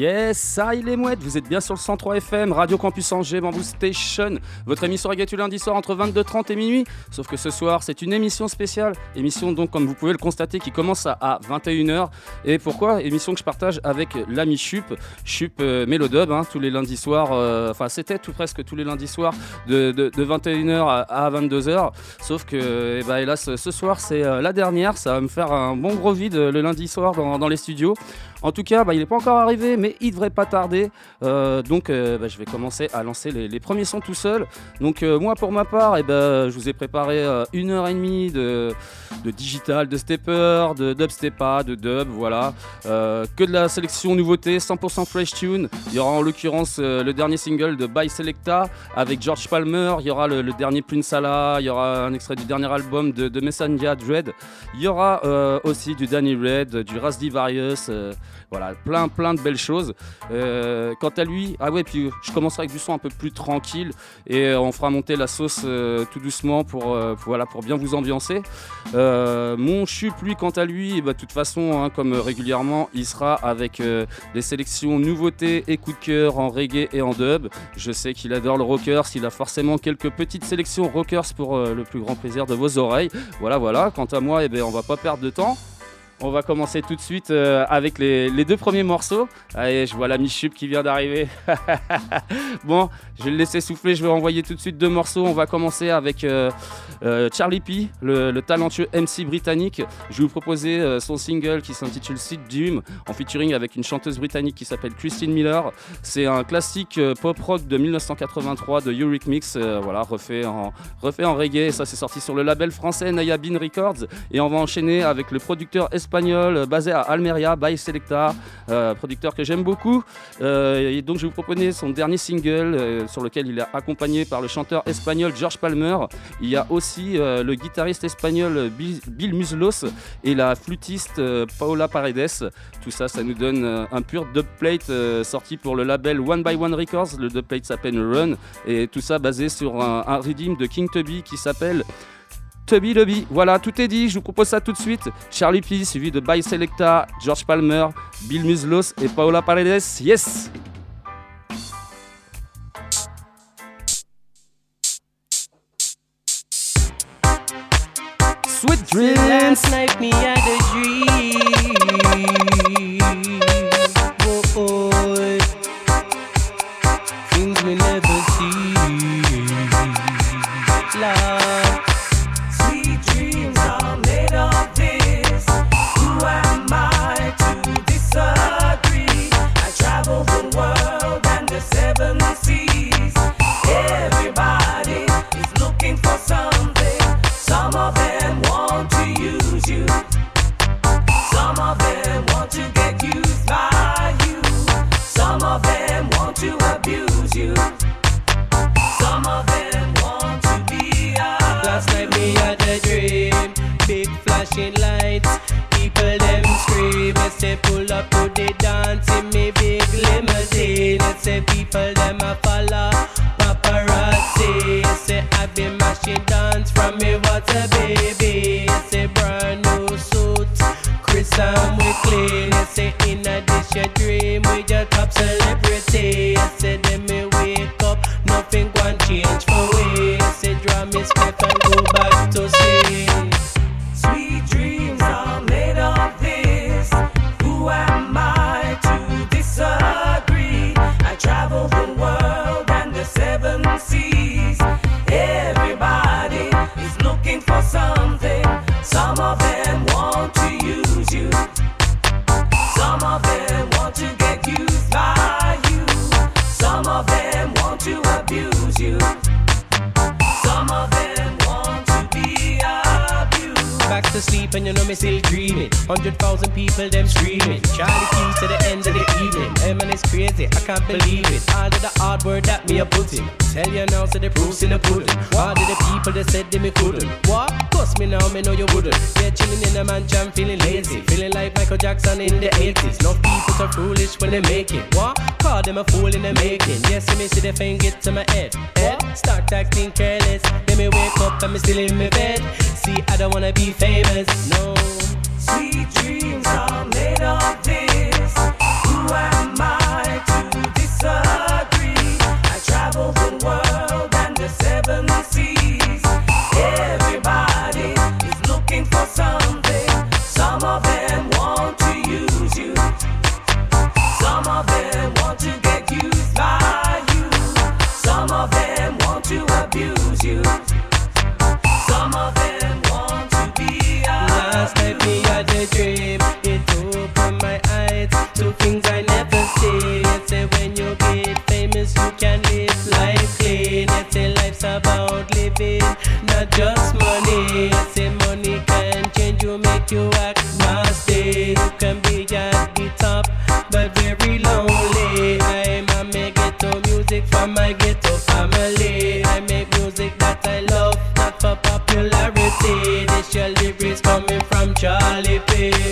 Yes, ça il est mouette, vous êtes bien sur le 103 FM, Radio Campus Angers, Bamboo Station, votre émission reggae tous lundi soir entre 22h30 et minuit, sauf que ce soir c'est une émission spéciale, émission donc comme vous pouvez le constater qui commence à, à 21h, et pourquoi? Émission que je partage avec l'ami Chup, Chup euh, Mélodub, hein, tous les lundis soirs, euh, enfin c'était tout presque tous les lundis soirs de, de- de 21h à, à 22h, sauf que eh ben, hélas ce soir c'est euh, la dernière, ça va me faire un bon gros vide le lundi soir dans les studios. En tout cas, bah, il n'est pas encore arrivé, mais il devrait pas tarder. Euh, donc, euh, bah, je vais commencer à lancer les, premiers sons tout seul. Donc, euh, moi, pour ma part, eh ben, je vous ai préparé une heure et demie de, digital, de stepper, de dubstepa, de dub, voilà. Que de la sélection nouveauté, 100% fresh tune. Il y aura en l'occurrence le dernier single de By Selecta avec George Palmer. Il y aura le, dernier Prince. Il y aura un extrait du dernier album de, de Dread. Il y aura aussi du Danny Red, du Rasdi Various. Euh, voilà, plein plein de belles choses. Euh, quant à lui, ah ouais, puis je commencerai avec du son un peu plus tranquille et euh, on fera monter la sauce euh, tout doucement pour, euh, voilà, pour bien vous ambiancer. Euh, mon chup, lui, quant à lui, ben, de toute façon, hein, comme régulièrement, il sera avec euh, des sélections nouveautés et coups de cœur en reggae et en dub. Je sais qu'il adore le rockers, il a forcément quelques petites sélections rockers pour euh, le plus grand plaisir de vos oreilles. Voilà, voilà. Quant à moi, eh ben, on va pas perdre de temps. On va commencer tout de suite euh, avec les, deux premiers morceaux. Allez, je vois l'ami Chup qui vient d'arriver. bon, je vais le laisser souffler, je vais envoyer tout de suite deux morceaux. On va commencer avec euh, Charlie P, le, le talentueux MC britannique. Je vais vous proposer euh, son single qui s'intitule Sid Doom, en featuring avec une chanteuse britannique qui s'appelle Christine Miller. C'est un classique euh, pop rock de 1983 de Eurythmics, Mix, euh, voilà, refait en, reggae. Ça, c'est sorti sur le label français Naya Bean Records. Et on va enchaîner avec le producteur espagnol euh, basé à Almeria, By Selecta, euh, producteur que j'aime beaucoup. Euh, et donc, je vais vous proposer son dernier single euh, sur lequel il est accompagné par le chanteur espagnol George Palmer. Il y a aussi euh, le guitariste espagnol Bill, Muslos et la flûtiste euh, Paola Paredes. Tout ça, ça nous donne euh, un pur dubplate sorti pour le label One by One Records. Le dubplate s'appelle Run et tout ça basé sur un, un de King Tubby qui s'appelle Tubby Lobby. Voilà, tout est dit. Je vous propose ça tout de suite. Charlie P, suivi de By Selecta, George Palmer, Bill Muslos et Paola Paredes. Yes! Sweet dreams! Last night me had a dream. Oh, oh. Things we never see. Love. Flashing lights. People them scream. I say pull up to the dance in me big limousine. I say people them a follow paparazzi. I say I been mashing dance from me a baby. I say brand new suits. Chris and we clean. I say in addition dream we just top celebrity. I say then me wake up. Nothing can change for we. Say drum is step and go back to sing. something. Some of them want to use you. Some of them want to get used by you. Some of them want to abuse you. Some of them you know me still dreaming. Hundred thousand people them screaming. Charlie Keys to the end of the evening. Hey man, it's crazy, I can't believe it. All of the hard work that me a put in. Tell you now, so the proof's in the pudding. All of the people that said they me couldn't. What? Cause me now, me know you wouldn't. Yeah, chilling in a mansion, feeling lazy. Feeling like Michael Jackson in the 80s. No people so foolish when they make it. What? Call them a fool in the making. Yes, me see the fame get to my head. Head start acting careless. Then me wake up and me still in my bed. See, I don't wanna be famous. No. Sweet dreams are made of this. Who am I to disagree? I travel the world and the seven seas. Everybody is looking for something. Some of them want to use you. Some of them want to get used by you. Some of them want to abuse you. Some of them Night me had a dream. It opened my eyes to things I never seen. It say when you get famous, you can live life clean. It say life's about living, not just money. It say money can change you, make you act nasty. You can be at the top, but very lonely. I'm a ghetto music for my ghetto Charlie P.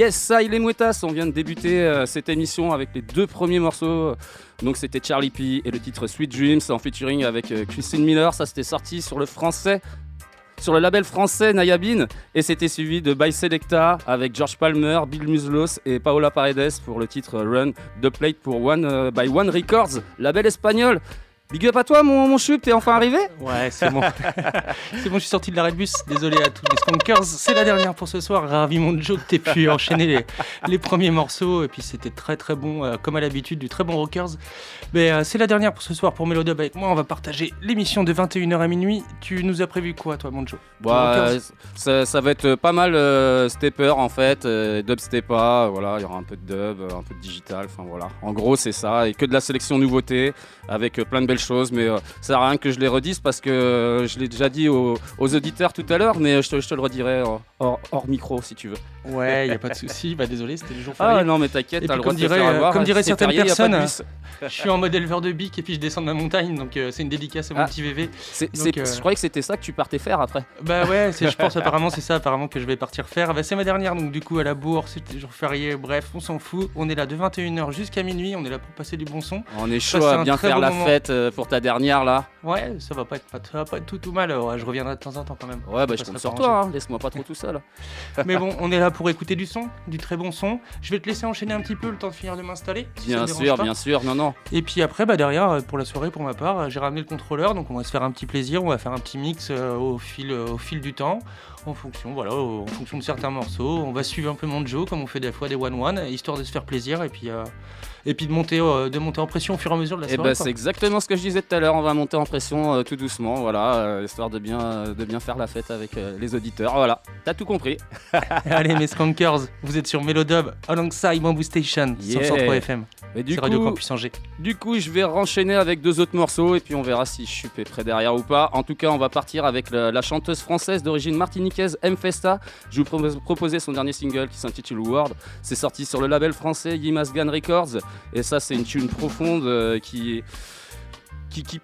Yes, ça, il est mouettas. On vient de débuter euh, cette émission avec les deux premiers morceaux. Donc c'était Charlie P et le titre Sweet Dreams en featuring avec euh, Christine Miller. Ça, c'était sorti sur le français. Sur le label français Nayabin et c'était suivi de By Selecta avec George Palmer, Bill Muslos et Paola Paredes pour le titre Run The Plate pour One euh, by One Records, label espagnol. Big up à toi mon, mon chup, t'es enfin arrivé Ouais, c'est bon. c'est bon, je suis sorti de l'arrêt de bus. Désolé à tous les Skunkers. C'est la dernière pour ce soir. Ravi mon Joe que t'aies pu enchaîner les, les premiers morceaux. Et puis c'était très très bon, euh, comme à l'habitude, du très bon Rockers. Mais euh, c'est la dernière pour ce soir pour Mélodub avec moi. On va partager l'émission de 21h à minuit. Tu nous as prévu quoi, toi, mon Joe? Bah, euh, ça, ça va être pas mal euh, stepper en fait, euh, dub steppa, voilà, il y aura un peu de dub, un peu de digital, enfin voilà. En gros c'est ça, et que de la sélection nouveauté, avec plein de belles choses, mais euh, ça sert à rien que je les redise parce que euh, je l'ai déjà dit aux, aux auditeurs tout à l'heure, mais je te, je te le redirai hors, micro si tu veux. Ouais, y a pas de souci. Bah désolé, c'était le jour Ah férié. non mais t'inquiète, t'as le droit comme de dirait, faire euh, avoir, comme diraient certaines férié, personnes. Je suis en mode éleveur de bic et puis je descends de ma montagne. Donc euh, c'est une dédicace à mon Ah. petit VV. Donc, euh, Je croyais que c'était ça que tu partais faire après. Bah ouais, je pense apparemment c'est ça apparemment que je vais partir faire. Bah, c'est ma dernière donc du coup à la bourse, c'était jour férié, bref, on s'en fout. On est là de 21h jusqu'à minuit, on est là pour passer du bon son. On est chaud à bien faire la fête euh, pour ta dernière là. Ouais, ça va pas être, pas, ça va pas être tout tout mal, ouais, je reviendrai de temps en temps quand même. Ouais bah je compte sur toi, hein. laisse-moi pas trop tout seul. Mais bon, on est là pour écouter du son, du très bon son. Je vais te laisser enchaîner un petit peu le temps de finir de m'installer. si Bien sûr, bien sûr, non non. Et puis après, bah derrière, euh, pour la soirée, pour ma part, euh, j'ai ramené le contrôleur, donc on va se faire un petit plaisir, on va faire un petit mix euh, au, fil, euh, au fil du temps, en fonction, voilà, en fonction de certains morceaux. On va suivre un peu mon Joe, comme on fait des fois des one-one, histoire de se faire plaisir et puis, euh, et puis de, monter, euh, de monter en pression au fur et à mesure de la Et soirée. bah quoi. c'est exactement ce que je disais tout à l'heure, on va monter en pression euh, tout doucement, voilà, euh, histoire de bien, de bien faire la fête avec les auditeurs, voilà, t'as tout compris. Allez, mes skankers, vous êtes sur Melodub, alongside Bamboo Station, Yeah. 103 FM, Et du c'est Radio coup, Campus Angers. du coup, je vais renchaîner avec deux autres morceaux et puis on verra si je suis près derrière ou pas. En tout cas, on va partir avec la, la chanteuse française d'origine martiniquaise M Festa. Je vous propose- proposer son dernier single qui s'intitule World. C'est sorti sur le label français Yimasgan Records et ça, c'est une tune profonde euh, qui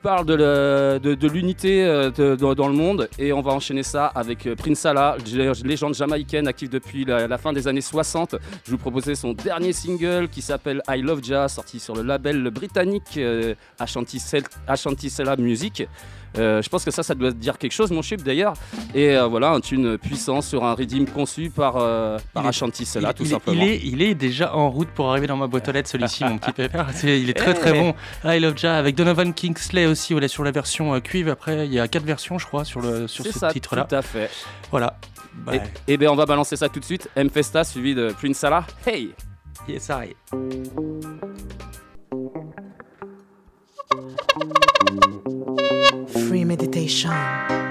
parle de l'unité euh, dans, le monde et on va enchaîner ça avec euh, Prince Salah, lé- légende jamaïcaine active depuis la, fin des années 60. Je vous proposais son dernier single qui s'appelle I Love Jazz, sorti sur le label britannique euh, Ashanti Sela Music. Euh, je pense que ça, ça doit dire quelque chose, mon chip d'ailleurs. Et euh, voilà, un tune puissant sur un rythme conçu par, euh, par Ashanti Sela, tout il simplement. il est, il est déjà en route pour arriver dans ma boîte aux lettres, celui-ci, mon petit pépère. Il est très très Eh. bon. I Love Ja avec Donovan Kingsley aussi. On est sur la version euh, cuivre. Après, il y a quatre versions, je crois, sur, le, sur C'est ce ça, titre-là. tout à fait. Voilà. Bah, Et, et ben on va balancer ça tout de suite. M Festa suivi de Prince Salah. Hey! yes, I. Free meditation.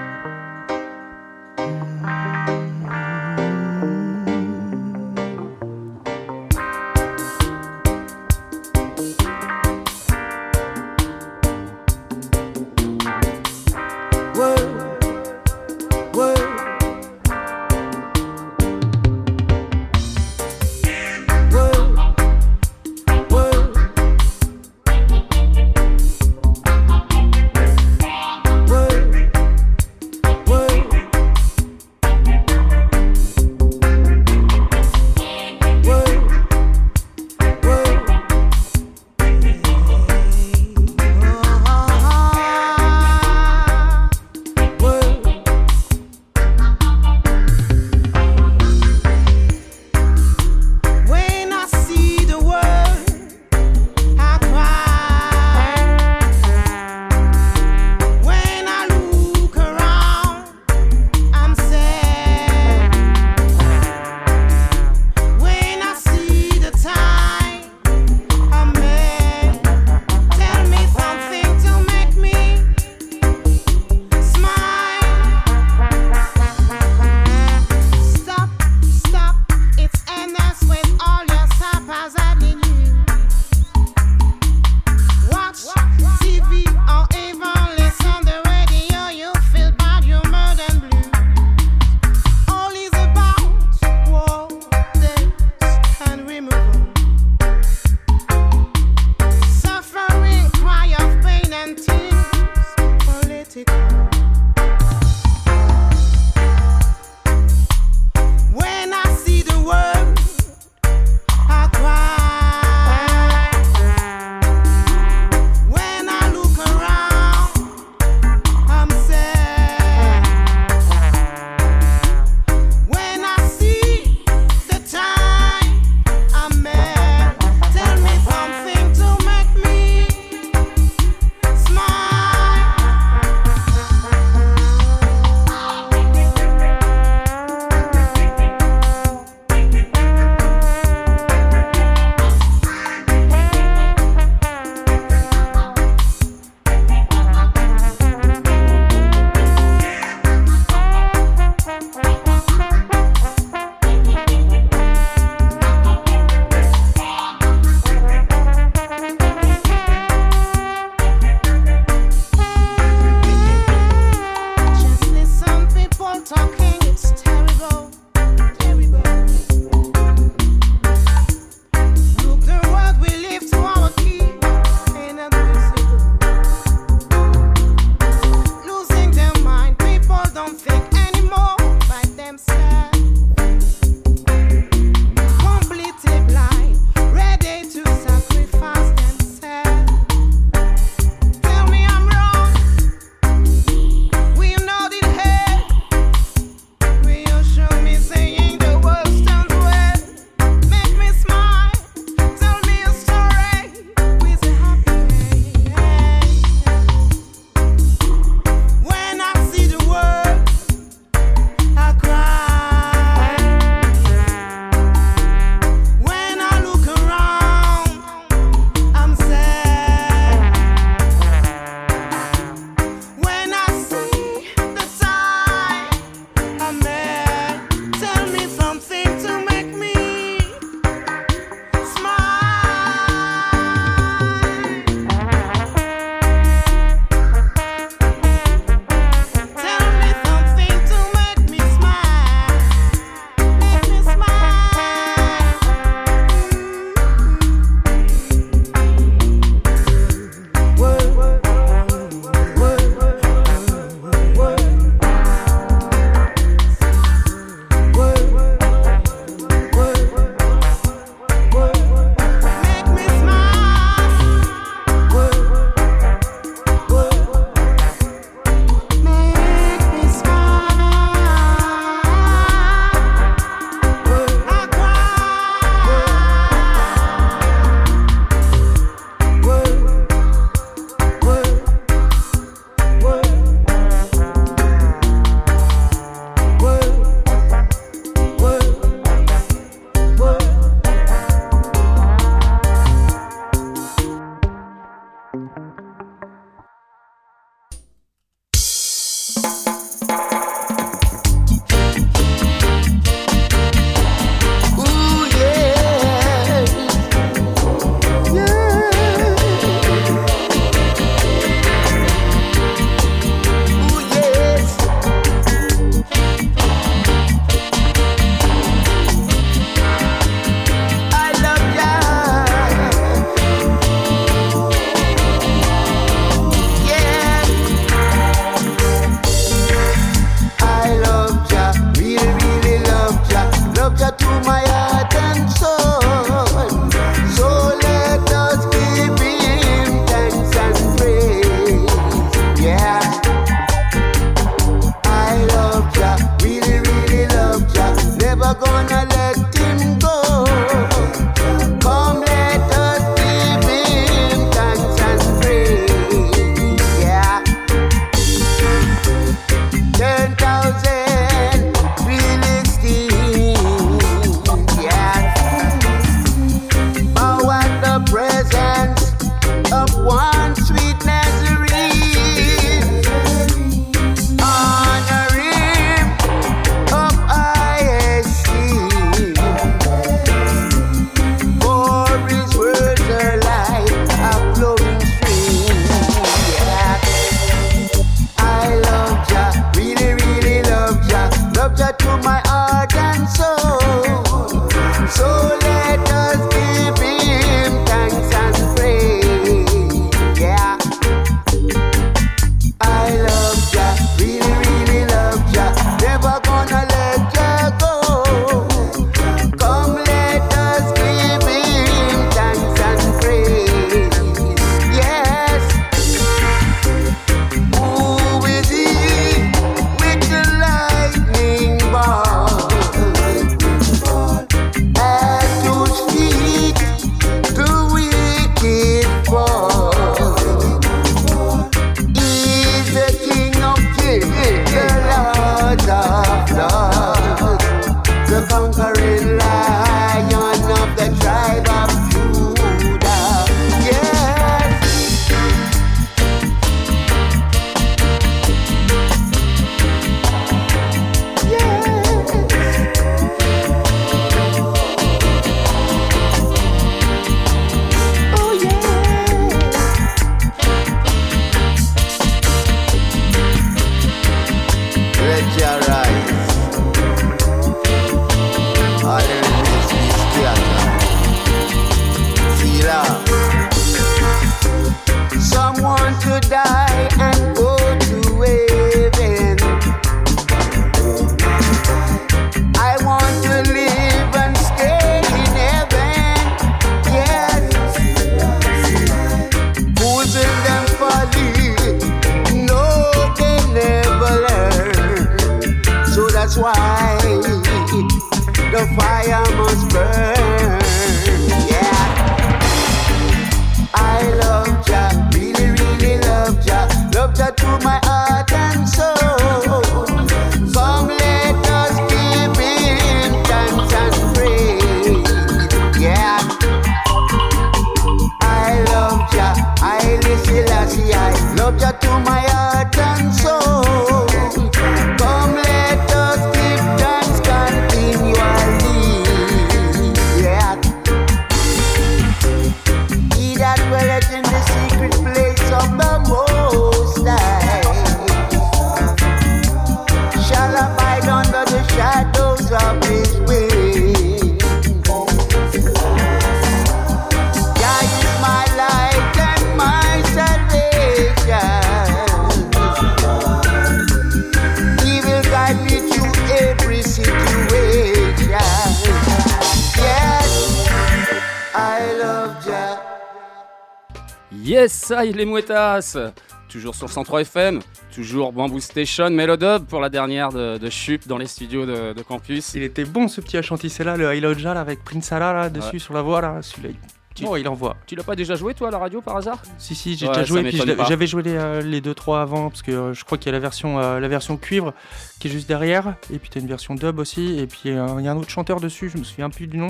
Toujours sur le 103 FM, toujours Bamboo Station, Melodub pour la dernière de, de Chup dans les studios de, de campus. Il était bon ce petit Ashanti, là, le Hiloja là, avec Prince Allah là, dessus Ouais. sur la voix là. Celui-là, il- oh, il envoie. Tu l'as pas déjà joué toi à la radio par hasard? Si, si, j'ai Ouais, déjà joué. Puis j'avais joué les, euh, les deux trois avant, parce que euh, je crois qu'il y a la version, euh, la version cuivre qui est juste derrière, et puis tu as une version dub aussi, et puis euh, il y a un autre chanteur dessus, je me souviens plus du nom,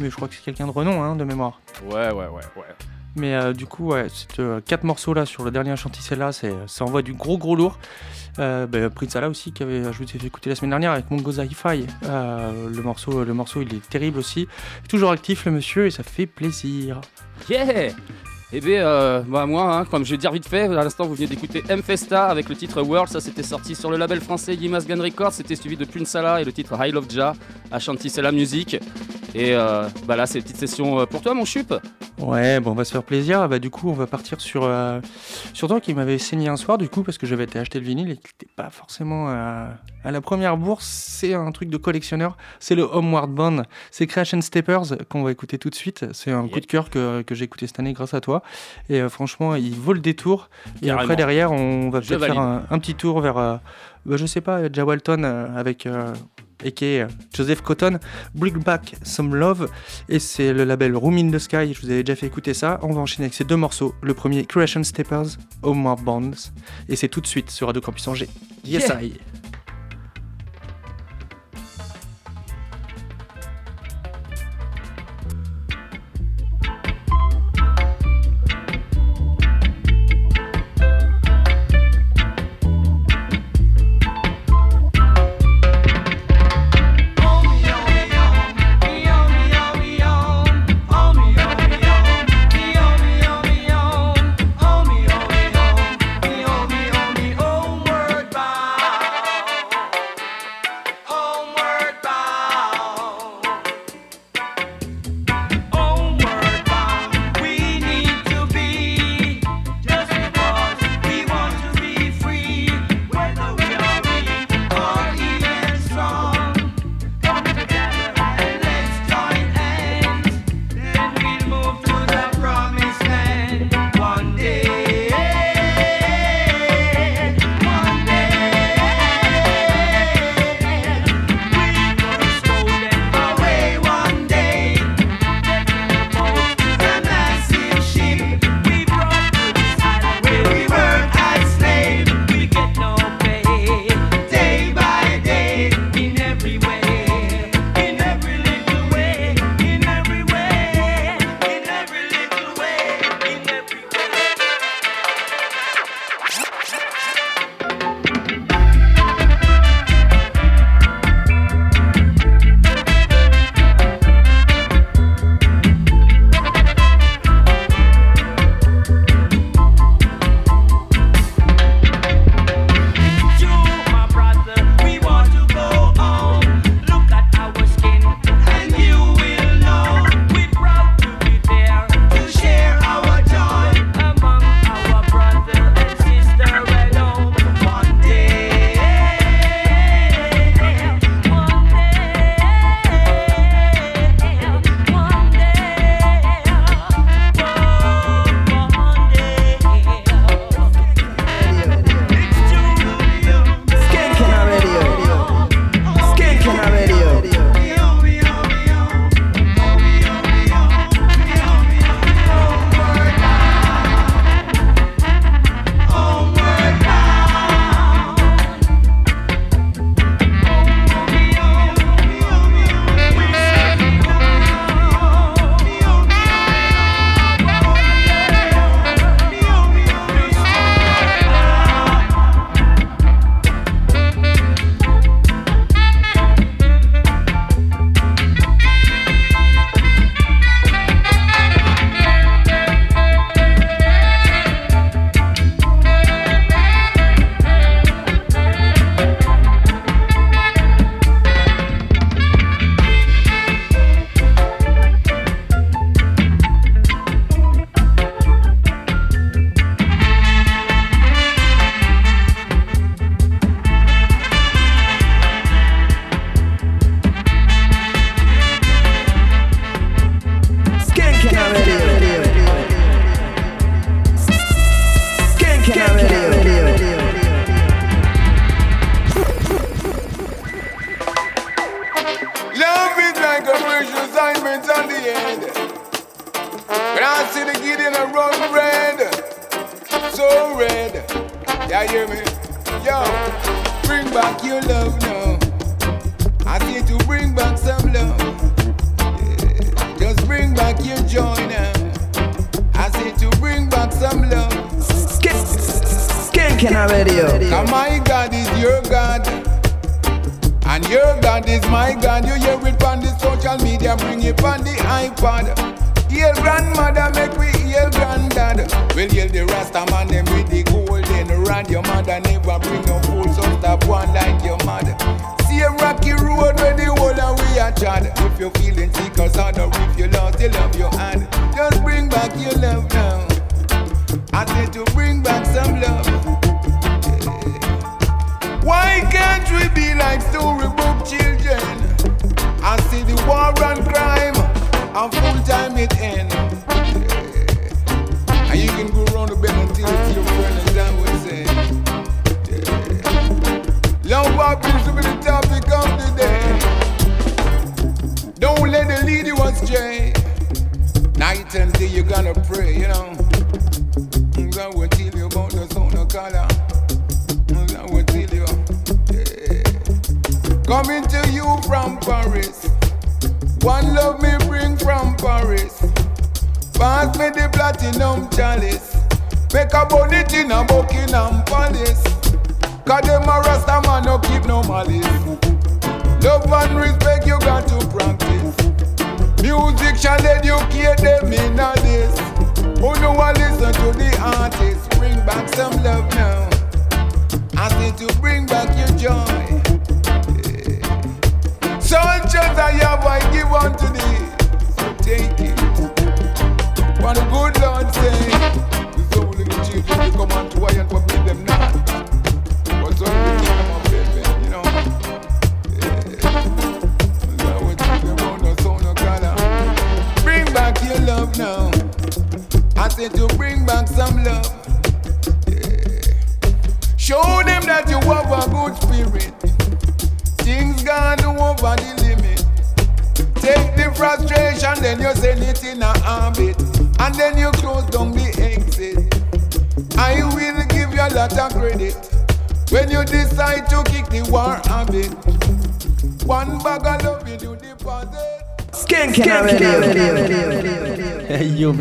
mais je crois que c'est quelqu'un de renom, hein, de mémoire. Ouais, ouais, ouais, ouais. Mais euh, du coup, ouais, c'est euh, quatre morceaux là sur le dernier Chanticella, c'est ça envoie du gros gros lourd. Euh, bah, Prince aussi, qui avait, je vous ai fait écouter la semaine dernière avec Mongoza Hi-Fi. Euh, le, morceau, le morceau, il est terrible aussi. Toujours actif le monsieur et ça fait plaisir. Yeah Eh bien, euh, bah moi, hein, comme je vais dire vite fait, à l'instant vous venez d'écouter M Festa avec le titre World, ça c'était sorti sur le label français Yimas Gun Records, c'était suivi de Punsala et le titre High Love Ja, Ashanti Sela Music. Et euh, bah là c'est une petite session euh, pour toi mon chup. Ouais, bon, on va se faire plaisir. Bah, du coup, on va partir sur, euh, sur toi qui m'avait saigné un soir, du coup, parce que j'avais été acheter le vinyle et qu'il n'était pas forcément à la première bourse. C'est un truc de collectionneur. C'est le Homeward Bound. C'est and Steppers qu'on va écouter tout de suite. C'est un coup de cœur que, que j'ai écouté cette année grâce à toi. Et euh, franchement, il vaut le détour. Et Carrément. après, derrière, on va peut-être faire un, un petit tour vers, euh, bah, je sais pas, Jawalton euh, avec. Euh, a.k.a. Joseph Cotton, Bring Back Some Love, et c'est le label Room in the Sky, je vous avais déjà fait écouter ça. On va enchaîner avec ces deux morceaux. Le premier, Creation Steppers, Homeward Bonds, et c'est tout de suite sur Radio Campus Angers. Yes, Yeah. I.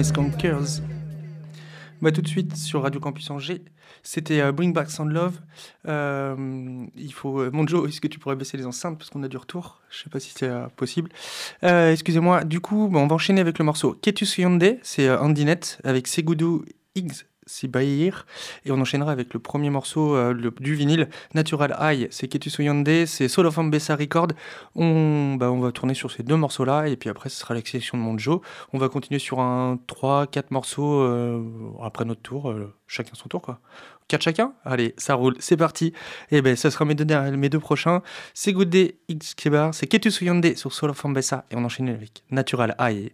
Skunkers. Bah, tout de suite sur Radio Campus Angers, c'était euh, Bring Back Sound Love. Euh, il faut, euh, Monjo, est-ce que tu pourrais baisser les enceintes? Parce qu'on a du retour Je sais pas si c'est euh, possible. Excusez-moi. Du coup, on va enchaîner avec le morceau Ketus Yonde, c'est Andinette avec Segudu Higgs et on enchaînera avec le premier morceau euh, du vinyle, Natural Eye. C'est Ketu Soyande, c'est Soul of Ambessa Record. On, bah, on va tourner sur ces deux morceaux-là. Et puis après, ce sera la sélection de Monjo. On va continuer sur un 3-4 morceaux euh, après notre tour. Euh, chacun son tour, quoi. 4 chacun? Allez, ça roule, c'est parti. Et ben, ça sera mes deux, prochains. C'est Good Day X Kebar, c'est Ketu sur Soul of Ambessa. Et on enchaîne avec Natural Eye.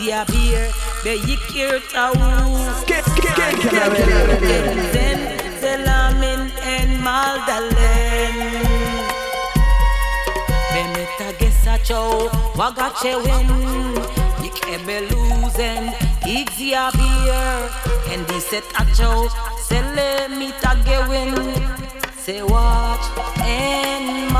Dia beer, be yikir tau. Zen, Zelamin and Magdalene. Bemeta gesa wagache win. Yikebe losing, Igzia beer. And he said a chow, sele gewin. Say watch and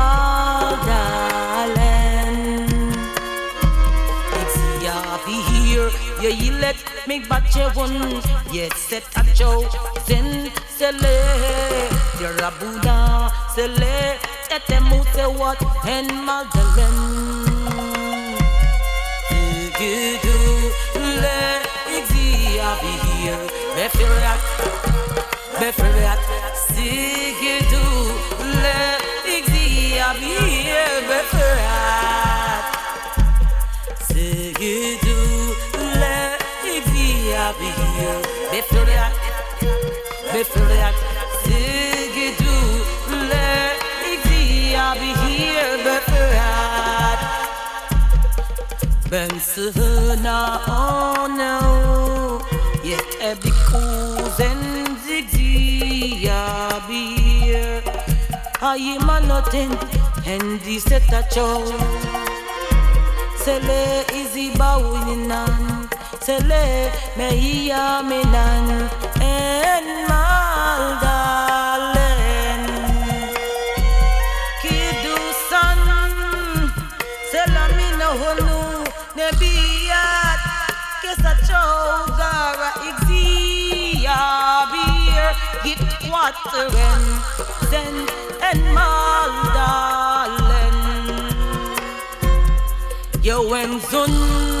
Yeah, he let me batch a one. Yet set a chosen. Sele, you're a Buddha. Sele, et mute what? And Magdalene. Gudu, le, exi, avi, me feel that, see. Rabia, Befloreat, Befloreat, Sigidou, Le, Ixi, Abihir, Ben Sehna, oh no, yet Ebikuzen, Zigzi, Abihir, Ayimanotin, Hendi Sele, Iziba, Wininan. Selé, me iya minan en Magdalen Kidusan Selamina honu nebiyat Kesa chogara igzia beer Git wateren Zen en Magdalen Yo en Zun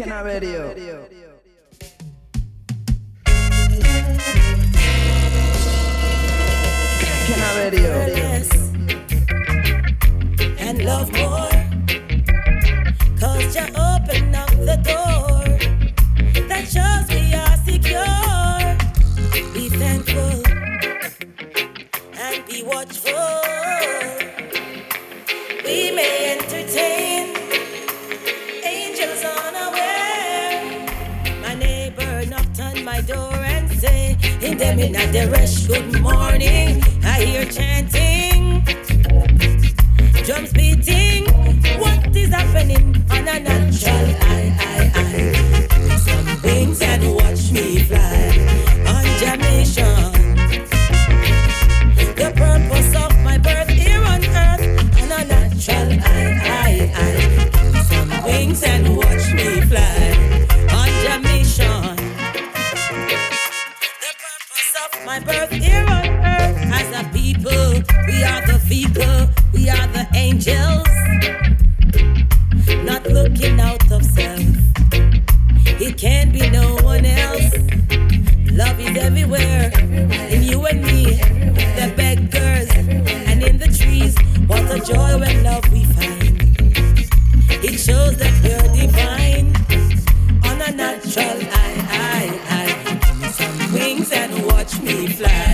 Skanking Radio. Skanking Radio. Yes. And love more. Cause you open up the door that shows we are secure. Be thankful and be watchful. We may entertain angels unaware. My door and say, In them in the rush, good morning. I hear chanting drums beating. What is happening on a natural eye, eye, eye? Some wings and watch me fly on Jamaican. The purpose of my birth here on earth on a natural my birth here on earth as a people. We are the vehicle, we are the angels. Not looking out of self. It can't be no one else. Love is everywhere. In you and me, the beggars, and in the trees. What a joy when love we find. It shows that we're divine. On a natural fly.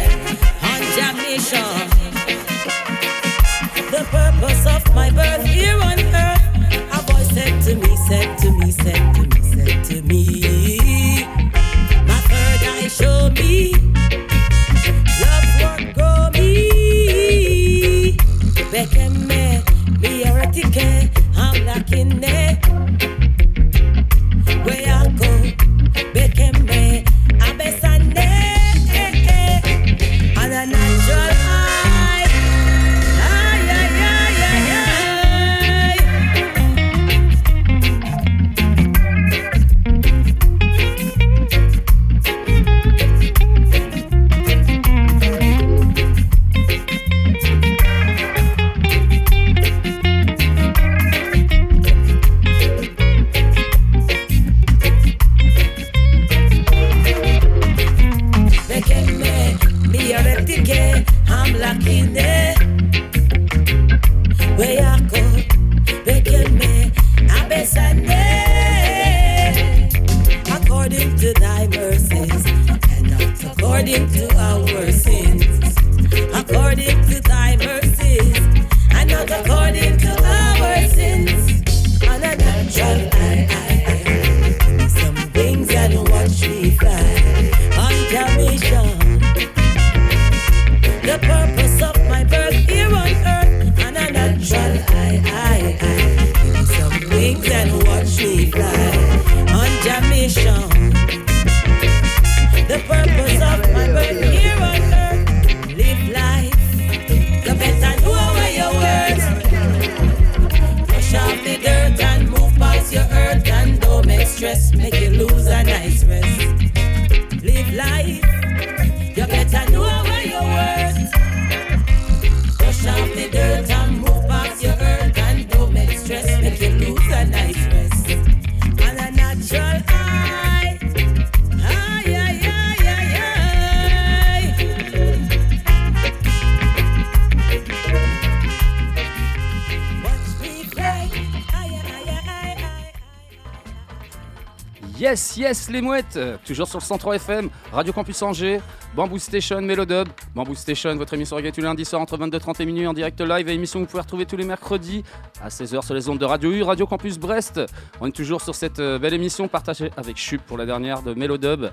Yes, les mouettes Toujours sur le 103 FM, Radio Campus Angers, Bamboo Station, Mélodub. Bamboo Station, votre émission reggae tous les lundis soir entre 22h30 et minuit en direct live. Et émission que vous pouvez retrouver tous les mercredis à 16h sur les ondes de Radio U, Radio Campus Brest. On est toujours sur cette euh, belle émission partagée avec Chup pour la dernière de Mélodub.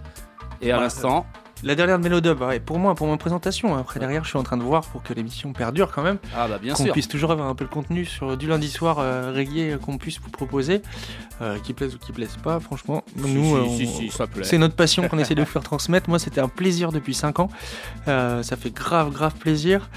Et à l'instant, La dernière de Mélodub, ouais, pour moi, pour ma présentation. hein. Après, derrière, je suis en train de voir pour que l'émission perdure quand même. ah bah bien qu'on sûr. puisse toujours avoir un peu le contenu sur du lundi soir euh, reggae euh, qu'on puisse vous proposer, euh, qui plaise ou qui plaise pas. Franchement, Si, nous, si, euh, on- si, ça plaît. c'est notre passion qu'on essaie de vous faire transmettre. Moi, c'était un plaisir depuis 5 ans. Euh, ça fait grave, grave plaisir.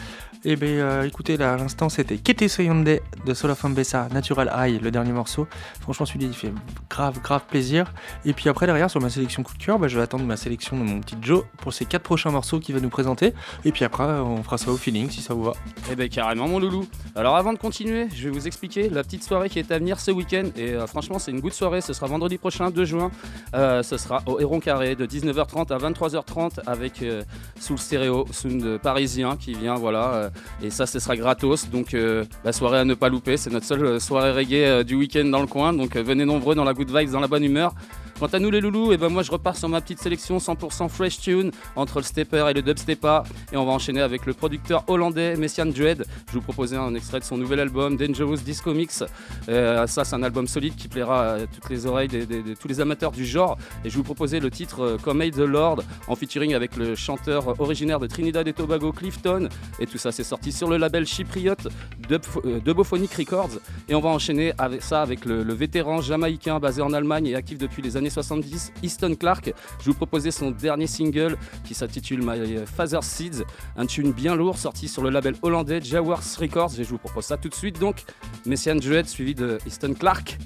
Et ben, euh, écoutez, là, à l'instant, c'était Kete Soyonde de Sola Fambessa, Natural High, le dernier morceau. Franchement, celui-là, il fait grave, grave plaisir. Et puis après, derrière, sur ma sélection coup de cœur, bah, je vais attendre ma sélection de mon petit Joe pour ces quatre prochains morceaux qu'il va nous présenter. Et puis après, on fera ça au feeling si ça vous va. Eh ben carrément mon loulou. Alors avant de continuer, je vais vous expliquer la petite soirée qui est à venir ce week-end. Et euh, franchement c'est une good soirée, ce sera vendredi prochain 2 juin. Euh, ce sera au Héron Carré de 19h30 à 23h30 avec le stéréo Sound parisien qui vient voilà. Et ça ce sera gratos. Donc euh, la soirée à ne pas louper, c'est notre seule euh, soirée reggae euh, du week-end dans le coin. Donc venez nombreux dans la good vibes, dans la bonne humeur. Quant à nous les loulous, et ben moi je repars sur ma petite sélection 100% fresh tune entre le stepper et le dubstepper et on va enchaîner avec le producteur hollandais Messian Dread. Je vous proposais un extrait de son nouvel album Dangerous Disco Mix. Euh, ça c'est un album solide qui plaira à toutes les oreilles de tous les amateurs du genre et je vous proposais le titre euh, Come the Lord en featuring avec le chanteur originaire de Trinidad et Tobago Clifton et tout ça c'est sorti sur le label chypriote euh, Dubophonic Records et on va enchaîner avec ça avec le, le vétéran jamaïcain basé en Allemagne et actif depuis les années 70, Easton Clark. Je vous proposais son dernier single qui s'intitule My Father's Seeds, un tune bien lourd sorti sur le label hollandais Jaguars Records et je vous propose ça tout de suite donc Messian Juet suivi de Easton Clark.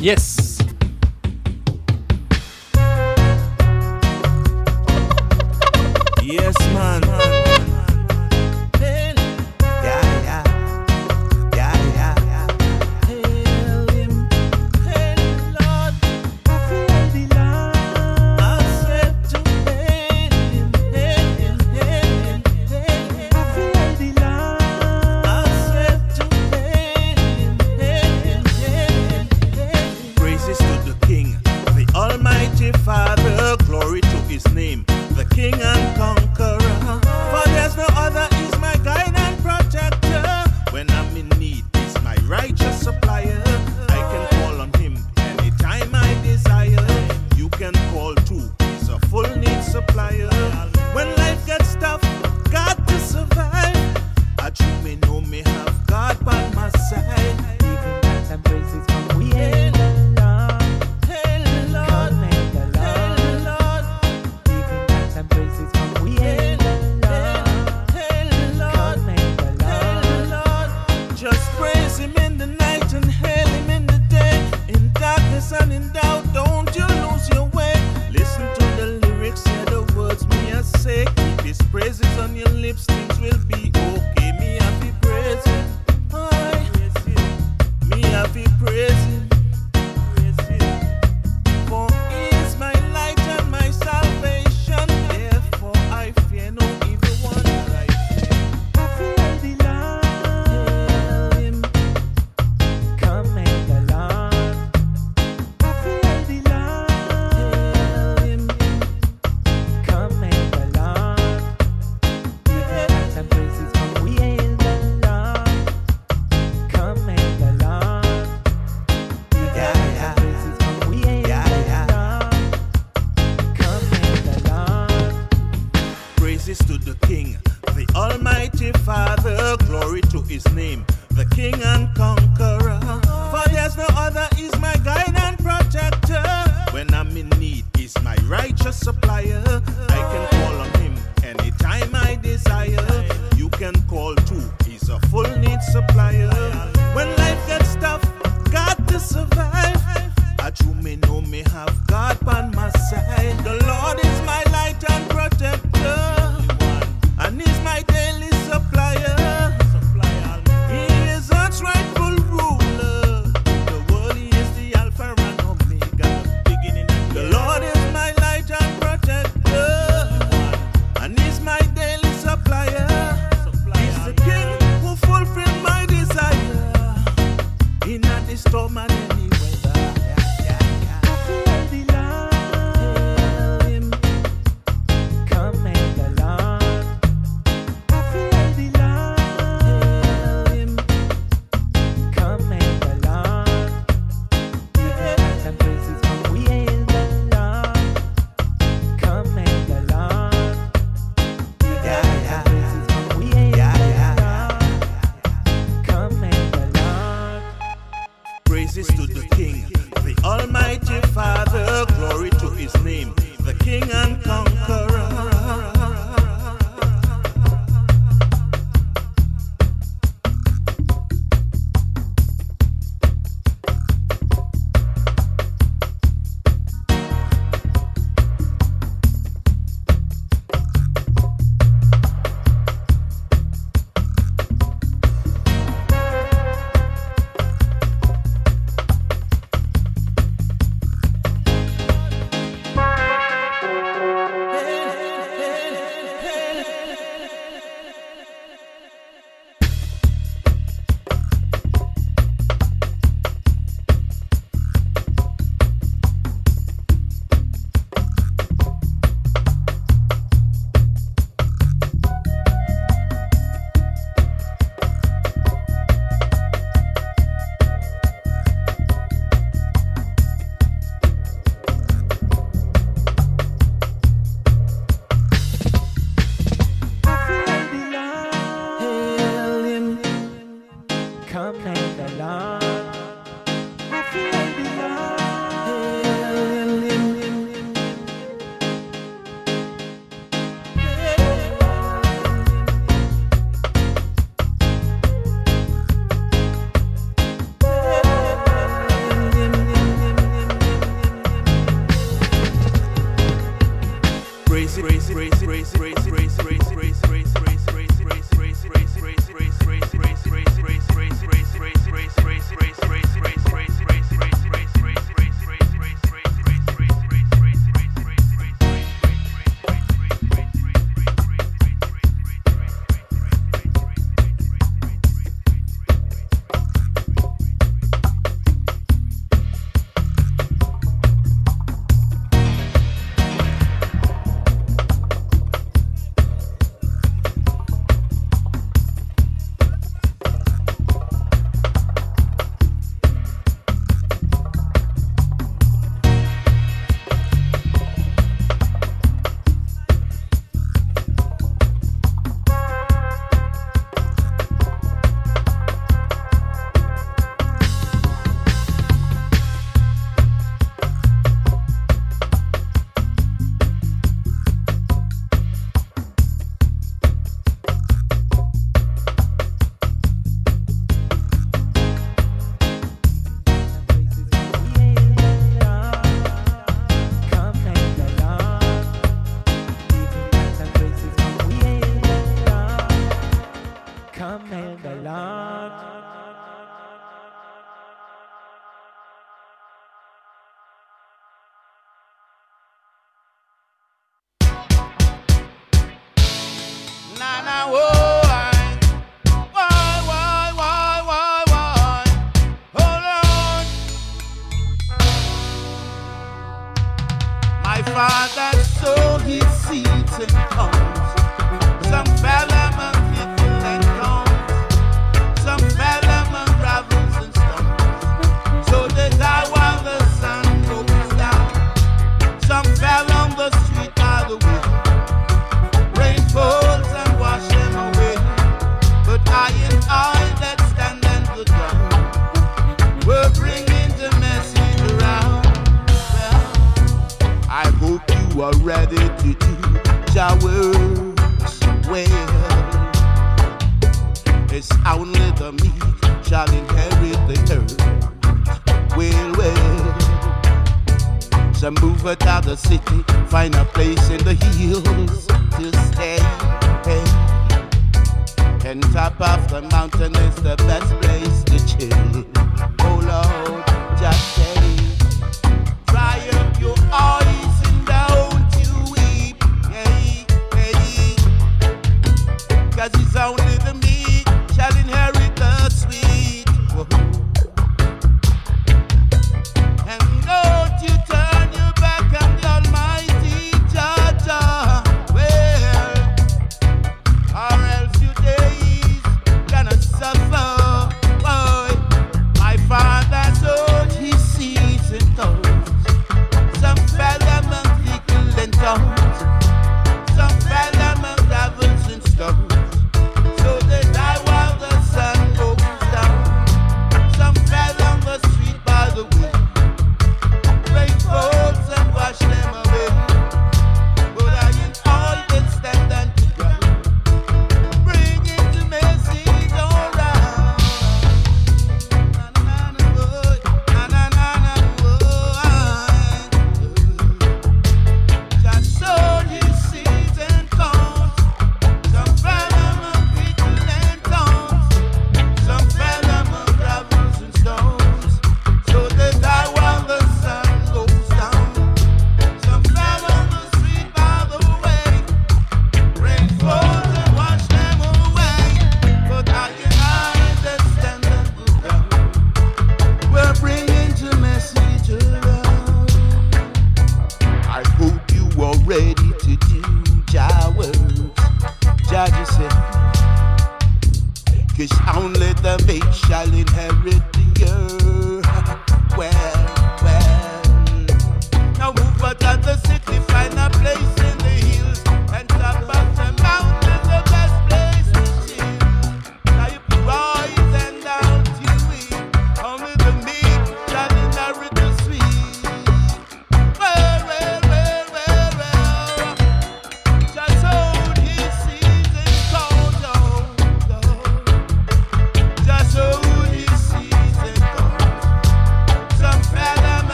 Yes Yes, man. King and Conqueror. For there's no other is my guide and protector. When I'm in need, He's my righteous supplier. I can call on Him anytime I desire. You can call too. He's a full need supplier. When life gets tough, got to survive. I you may know me have God by my side. In doubt, don't you lose your way. Listen to the lyrics, hear the words me I say. Praises on your lips, things will be okay. Me Aye. me praising.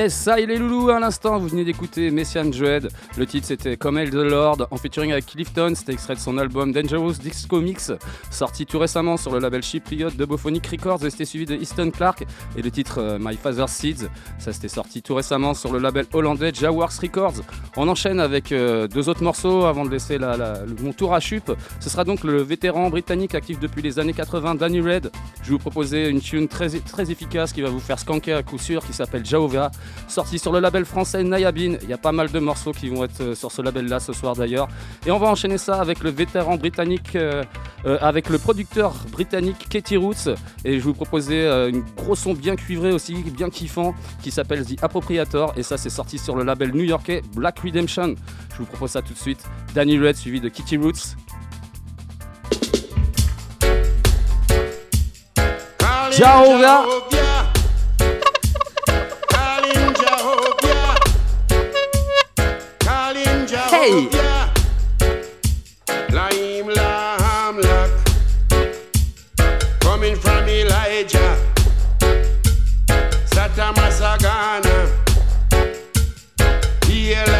Yes, ça il est loulou à l'instant, vous venez d'écouter Messian Joed. Le titre c'était Come Hail the Lord en featuring avec Clifton, c'était extrait de son album Dangerous Disco Mix, sorti tout récemment sur le label chypriote de Bophonic Records et c'était suivi de Easton Clark et le titre euh, My Father's Seeds, ça c'était sorti tout récemment sur le label hollandais Jaworks Records. On enchaîne avec euh, deux autres morceaux avant de laisser la- la- le- mon tour à Chup. Ce sera donc le vétéran britannique actif depuis les années 80, Danny Red. Je vais vous proposer une tune très, très efficace qui va vous faire skanker à coup sûr qui s'appelle Jaova, sorti sur le label français Nayabin. Il y a pas mal de morceaux qui vont être euh, sur ce label là ce soir d'ailleurs. Et on va enchaîner ça avec le vétéran britannique, euh, euh, avec le producteur britannique Katie Roots. Et je vais vous proposer euh, une gros son bien cuivré aussi, bien kiffant, qui s'appelle The Appropriator. Et ça, c'est sorti sur le label new-yorkais Black Redemption. Je vous propose ça tout de suite. Danny Red suivi de Kitty Roots. Jehovah. Hey! Laim Coming from Elijah. Satamasagana Elijah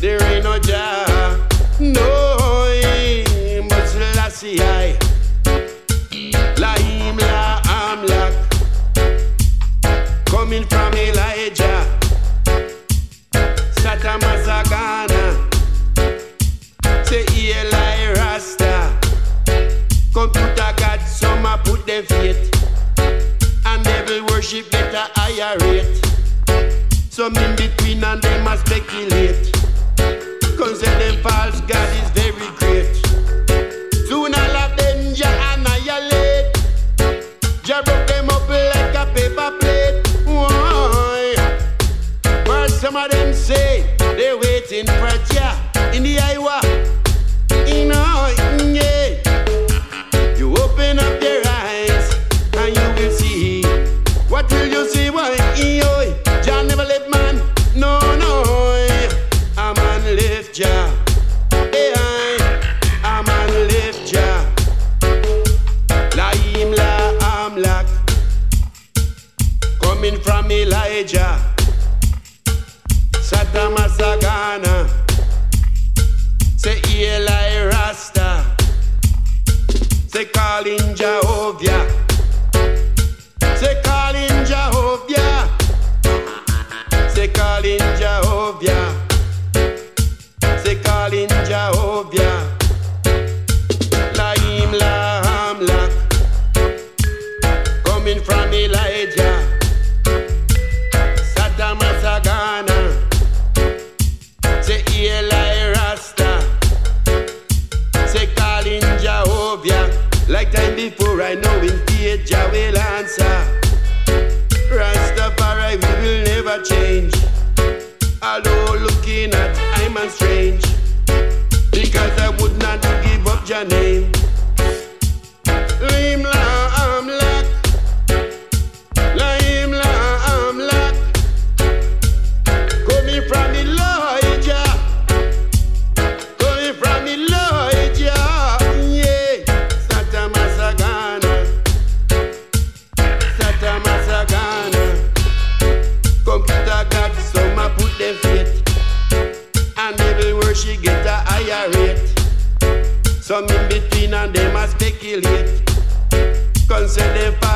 There ain't no job. No, eh, but Selassie I. Laim la amlak. Coming from Elijah. Sata Masagana. Say Eli Rasta. Computer God, some a put them faith. And devil worship get a higher rate. Some in between and them a speculate. Cause them false God is very great. Soon all of them ja annihilate. Ja broke them up like a paper plate. Why? But some of them say they're waiting for Jah in the Iowa. Calinja calem, your name. affiliate. Concern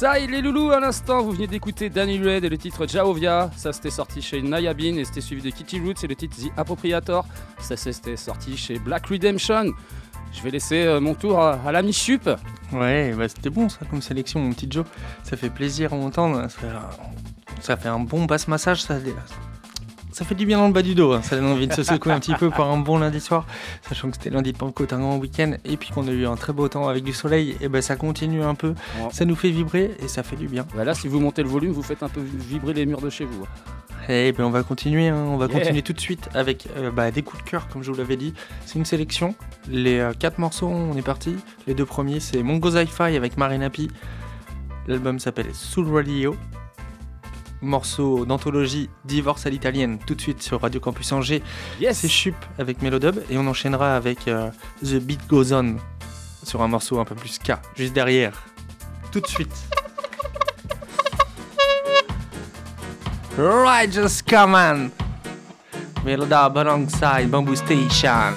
ça il est loulou à l'instant. Vous venez d'écouter Danny Red et le titre Jaovia. Ça c'était sorti chez Nayabin et c'était suivi de Kitty Roots et le titre The Appropriator. Ça c'était sorti chez Black Redemption. Je vais laisser euh, mon tour à, l'ami Chup. Ouais, bah c'était bon ça comme sélection, mon petit Joe. Ça fait plaisir à entendre. Ça, ça fait un bon basse massage. Ça, ça fait du bien dans le bas du dos. hein. Ça donne envie de se secouer un petit peu par un bon lundi soir. Sachant que c'était lundi de Pentecôte, un grand week-end. Et puis qu'on a eu un très beau temps avec du soleil. Et ben ça continue un peu. Ça nous fait vibrer et ça fait du bien. Bah là, si vous montez le volume, vous faites un peu vibrer les murs de chez vous. Et ben on va continuer, hein. on va Yeah. continuer tout de suite avec euh, bah, des coups de cœur comme je vous l'avais dit. C'est une sélection. Les euh, quatre morceaux, on est parti. Les deux premiers, c'est Mongo Hi-Fi avec Marina P. L'album s'appelle Soul Radio. Morceau d'anthologie Divorce à l'italienne, tout de suite sur Radio Campus Angers. C'est Chup avec Melodub et on enchaînera avec euh, The Beat Goes On sur un morceau un peu plus K, juste derrière. Tout de suite. Right, just come on. Melodub alongside Bamboo Station.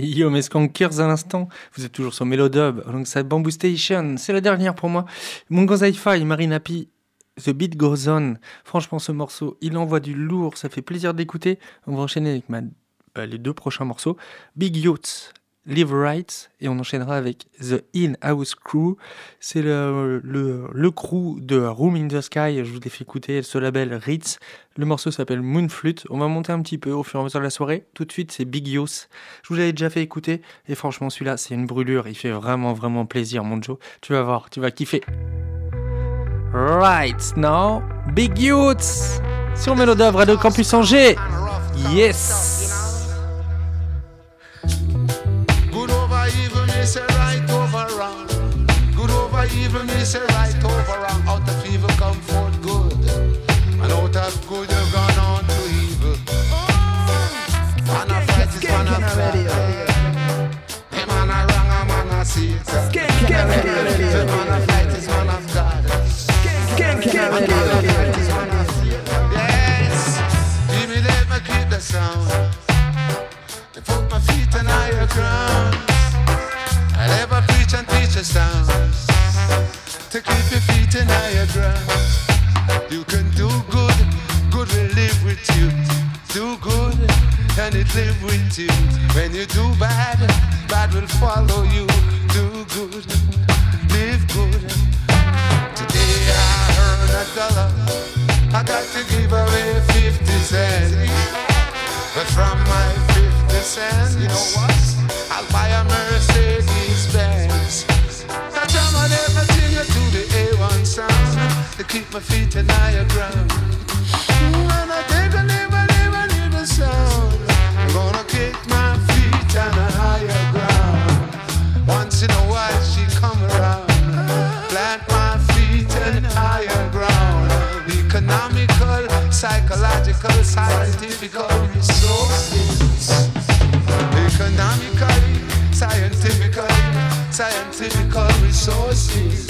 Mes skankers à l'instant, vous êtes toujours sur Melodub, donc ça Bamboo Station, c'est la dernière pour moi. Mungo Hi-Fi, Marina P, The Beat Goes On. Franchement, ce morceau, il envoie du lourd, ça fait plaisir d'écouter. On va enchaîner avec bah, les deux prochains morceaux. Big Yachts, Live Right, et on enchaînera avec The In-House Crew. C'est le, le, le crew de Room in the Sky, je vous l'ai fait écouter, ce label Ritz. Le morceau s'appelle Moonflute. On va monter un petit peu au fur et à mesure de la soirée. Tout de suite, c'est Big Yachts. Je vous l'avais déjà fait écouter, et franchement, celui-là, c'est une brûlure. Il fait vraiment, vraiment plaisir, mon Joe. Tu vas voir, tu vas kiffer. Right now, Big Yachts sur Mélodove Radio Campus Angers. Yes! Evil, me say right over wrong. Out of evil come forth good, and out of good you gone on to evil. Man a fight is man a fight. Hey man a wrong, a man a see it. Hey man a fight is man of God. Man a fight is man of see it. Yes, give me let me keep the sound. They put my feet on higher ground. I never preach and teach a sound keep your feet in higher ground. You can do good, good will live with you. Do good, and it live with you. When you do bad, bad will follow you. Do good, live good. Today I earn a dollar. I got to give away 50 cents. But from my 50 cents, you know what? I'll buy a Mercedes to keep my feet in higher ground. When I take neighbor sound, I'm gonna kick my feet on a higher ground. Once in a while she come around, plant my feet higher ground. Economical, psychological, resources. Scientifical resources.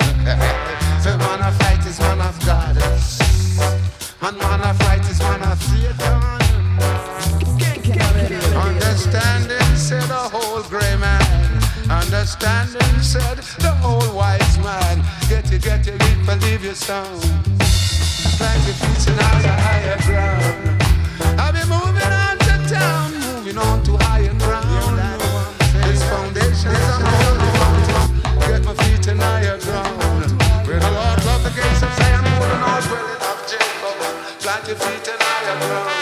Understanding said the old wise man. Get it, get it, get believe your sound. Plant your feet in higher, higher ground. I've been moving on to town, moving on to higher ground. This foundation is on holy mountain. Get my feet in higher ground. Where the Lord love the gates of Zion, moving on dwelling of Jacob. Plant your feet in higher ground.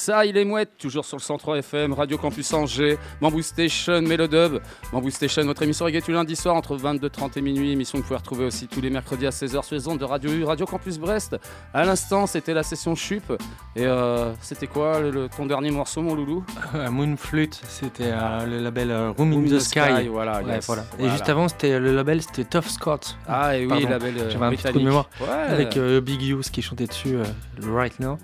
Ça, il est mouette, toujours sur le 103 FM, Radio Campus Angers, Bamboo Station, Mélodub. Bamboo Station, votre émission reggae tous les lundis soir entre 22h30 et minuit. Émission que vous pouvez retrouver aussi tous les mercredis à 16h sur les ondes de Radio U, Radio Campus Brest. À l'instant, c'était la session Chup. Et euh, c'était quoi le, le- ton dernier morceau, mon loulou? Euh, Moon Flute, c'était euh, le label euh, Room, Room in the, Sky. voilà, Ouais, yes, voilà. Et voilà. juste avant, c'était le label, c'était Tough Scott. Ah, et oui, Pardon. label, J'avais un petit coup de mémoire. Ouais. Avec Big Use qui chantait dessus, le Right Now.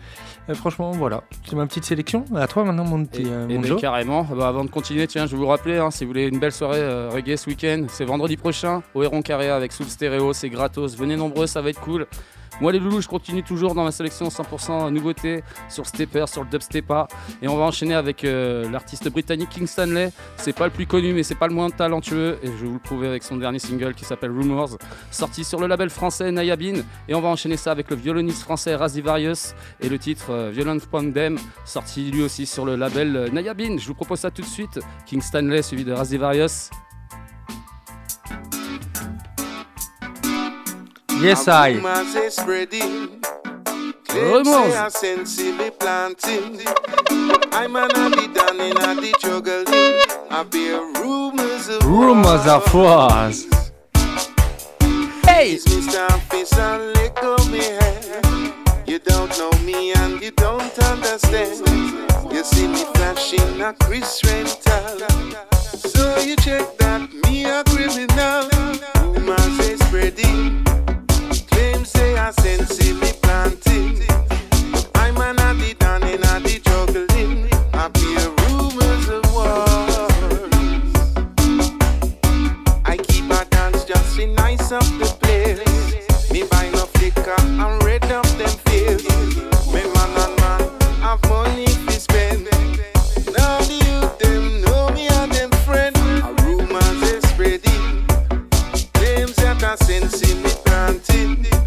Euh, franchement, voilà. C'est ma petite sélection. À toi maintenant, mon petit euh, Et mon mais Joe. carrément, Bah, avant de continuer, tiens, je vais vous rappeler, hein, si vous voulez une belle soirée euh, reggae ce week-end, c'est vendredi prochain au Héron Carré avec Soul Stereo, c'est gratos, venez nombreux, ça va être cool. Moi les loulous, je continue toujours dans ma sélection 100% nouveauté sur Stepper, sur le dubstepa. Et on va enchaîner avec euh, l'artiste britannique King Stanley. C'est pas le plus connu, mais c'est pas le moins talentueux. Et je vais vous le prouver avec son dernier single qui s'appelle Rumors, sorti sur le label français Nayabin. Et on va enchaîner ça avec le violoniste français Razivarius et le titre euh, Violent Pandem, sorti lui aussi sur le label euh, Nayabin. Je vous propose ça tout de suite. King Stanley suivi de Razivarius. Planting. I man I'm be done in a the juggling. I bear rumors of Rumors are false. Hey! Mr. Officer, let go me hand. You don't know me and you don't understand. You see me flashing a Chris rental. So you check that me a criminal. Rumors is spreading. Sense in me planting.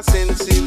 my you.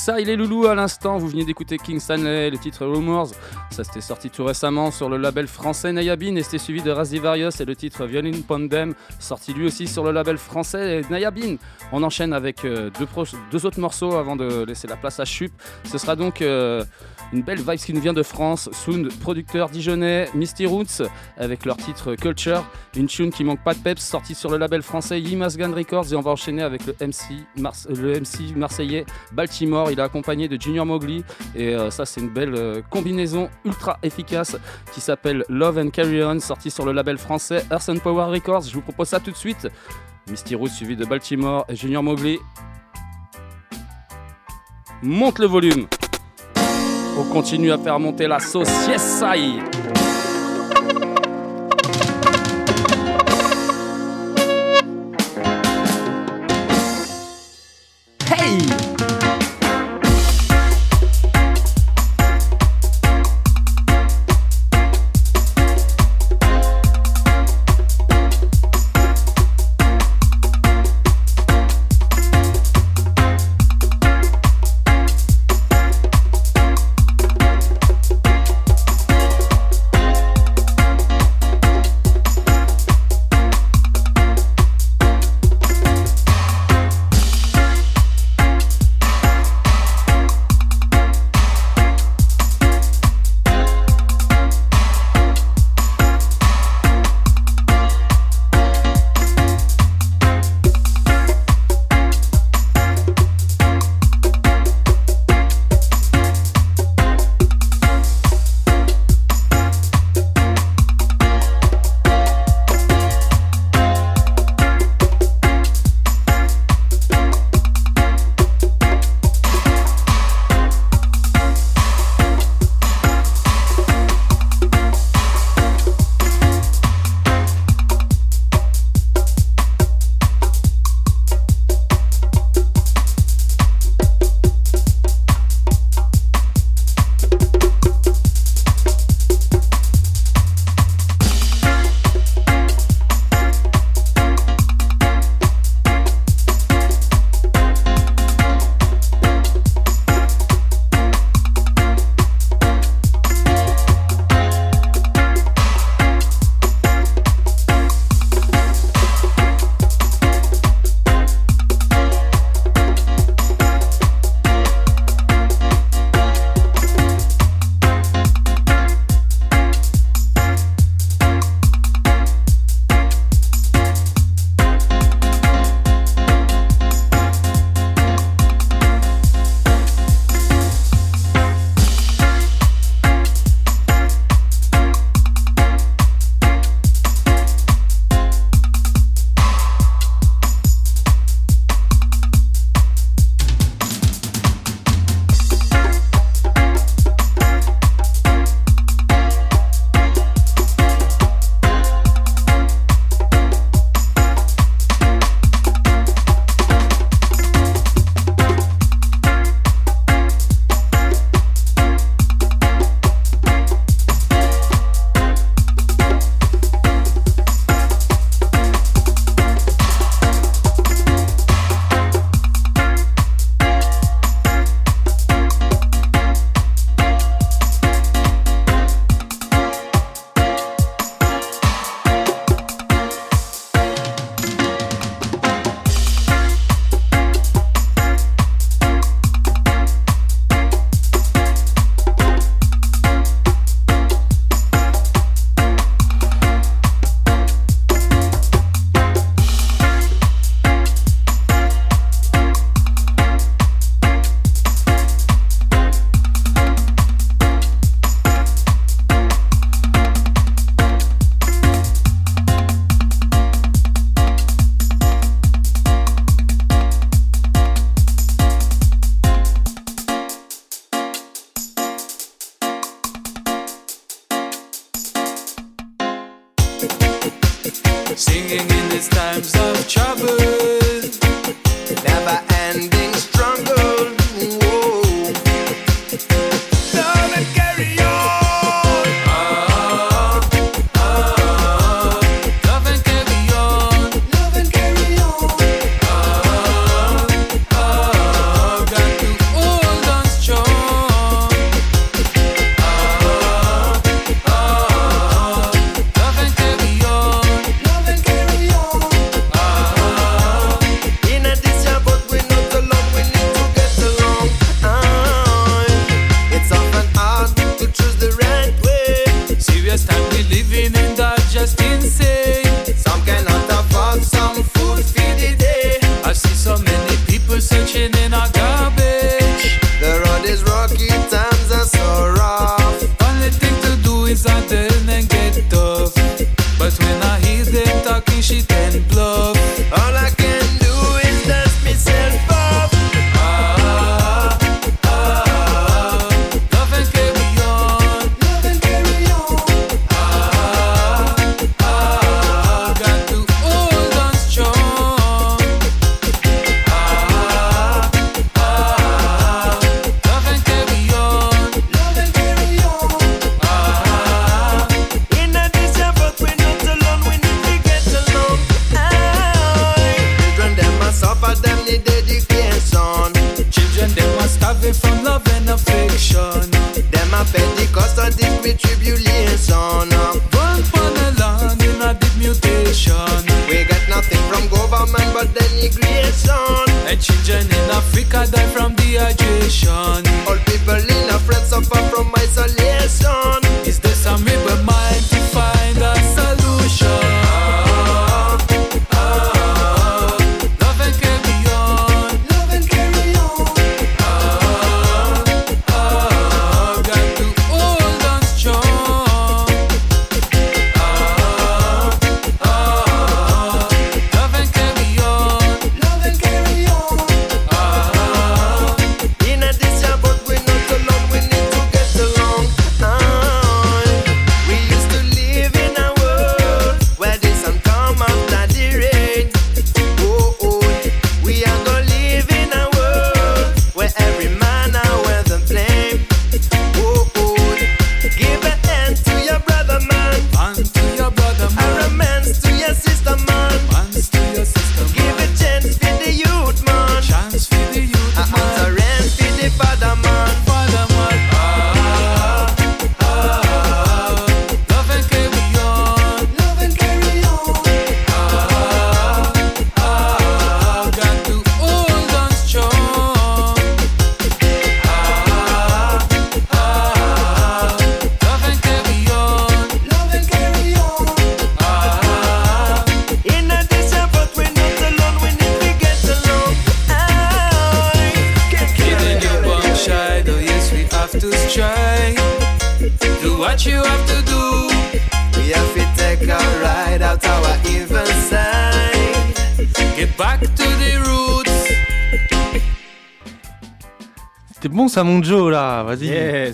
Ça, il est loulou à l'instant. Vous venez d'écouter King Stanley, le titre Rumors. Ça, c'était sorti tout récemment sur le label français Nayabin et c'était suivi de Razivarius et le titre Violin Pondem, sorti lui aussi sur le label français Nayabin. On enchaîne avec euh, deux, autres morceaux avant de laisser la place à Chup. Ce sera donc euh, une belle vibe qui nous vient de France. Sound, producteur dijonnais, Misty Roots, avec leur titre Culture. Une tune qui manque pas de peps, sortie sur le label français Yimasgan Records. Et on va enchaîner avec le MC, marseillais Baltimore. Il est accompagné de Junior Mowgli. Et euh, ça, c'est une belle euh, combinaison ultra efficace qui s'appelle Love and Carry On, sortie sur le label français Earth Power Records. Je vous propose ça tout de suite. Misty Roots suivi de Baltimore et Junior Mowgli. Monte le volume. On continue à faire monter la sauce. Yes, I.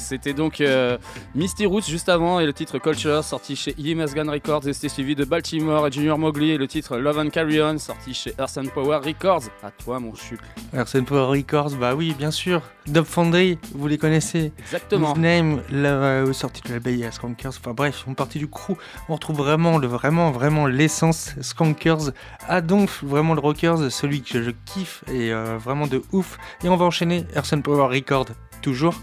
c'était donc euh, Misty Roots juste avant et le titre Culture sorti chez EMS Gun Records et c'était suivi de Baltimore et Junior Mowgli et le titre Love and Carry On sorti chez Earth and Power Records. À toi mon chup. Arsène Power Records, bah oui, bien sûr. Dub Foundry, vous les connaissez. Exactement. His Name, la euh, sortie de la Bay Skankers. Enfin bref, ils font partie du crew. On retrouve vraiment, le, vraiment, vraiment l'essence Skankers. Adonf, vraiment le Rockers, celui que je kiffe et euh, vraiment de ouf. Et on va enchaîner Arsène Power Records, toujours.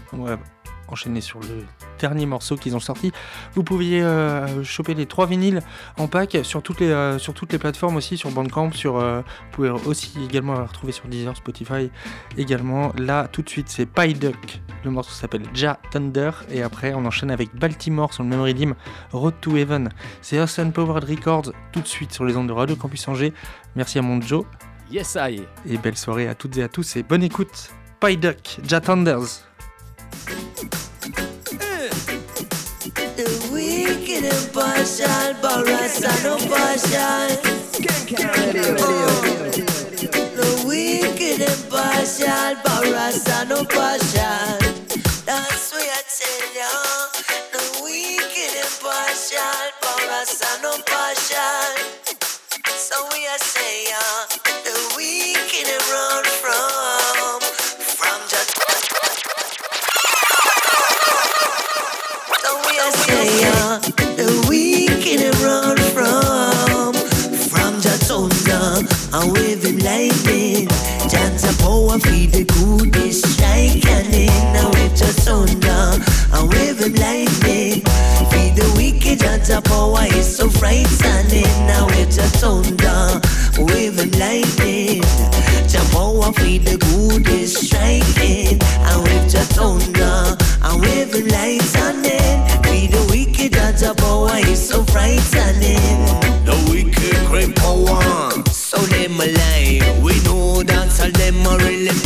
Enchaîner sur le dernier morceau qu'ils ont sorti. Vous pouviez euh, choper les trois vinyles en pack sur toutes les, euh, sur toutes les plateformes aussi, sur Bandcamp, sur, euh, vous pouvez aussi également la retrouver sur Deezer, Spotify également. Là, tout de suite, c'est Pie Duck. Le morceau s'appelle Ja Thunder. Et après, on enchaîne avec Baltimore sur le même rythme, Road to Heaven. C'est Austin Powered Records, tout de suite sur les ondes de Radio Campus Angers. Merci à mon Joe. Yes I. Et belle soirée à toutes et à tous. Et bonne écoute. Pie Duck, Ja Thunders. Wicked and partial, Boris and no partial. Oh. The wicked and partial, Boris and no partial. That's what I tell ya. The wicked and partial, Boris and no partial. So we are say ya. The wicked and run from, from just. So we are say and wave him lightning. Chance of power feed the good is striking Now with just thunder and wave him lightning. Feed the wicked chance of power is so frightening. Now with just thunder, wave him lightning. Jah oh, power feed the good is striking. And with just thunder and wave him lightning. Feed the wicked chance power is so frightening. The wicked great power.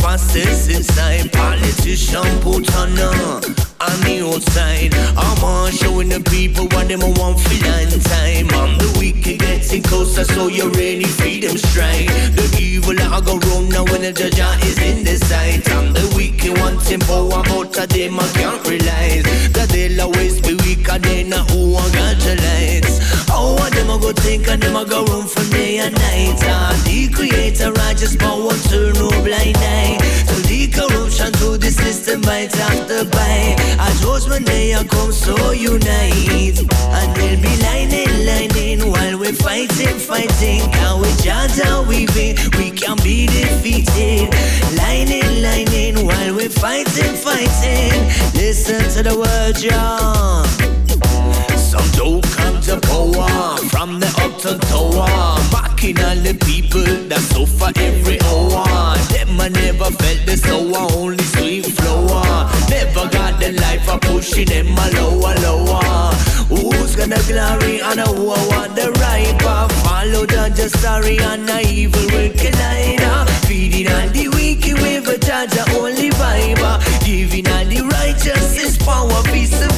Fastest inside. Politician put on uh, on the outside. I'm on showing the people what them want for long time. I'm the wicked get listen closer so you're ready for them strike. The evil I go round now when the judge is in the sight. I'm the wicked tempo, I'm out of them, I can't realize. That they'll always be weaker than who I got the lights. Oh, what them I go think and them I go room from day and night. Ah, the creator, righteous power, A judgment day I come so unite. And they'll be lining, lining while we're fighting, fighting. Can we judge how we be? We can be defeated. Lining, lining while we're fighting, fighting. Listen to the word, John. Some don't come to power from the uptown tower. Backing all the people that suffer every hour. Them I never felt the sour, only sweet flower. Never got the life of pushing them a lower, lower. Who's gonna glory and who I want the right path? Follow the just story and the evil will collide. Feeding all the wicked with a the only vibe. Giving all the righteous his power, survivor.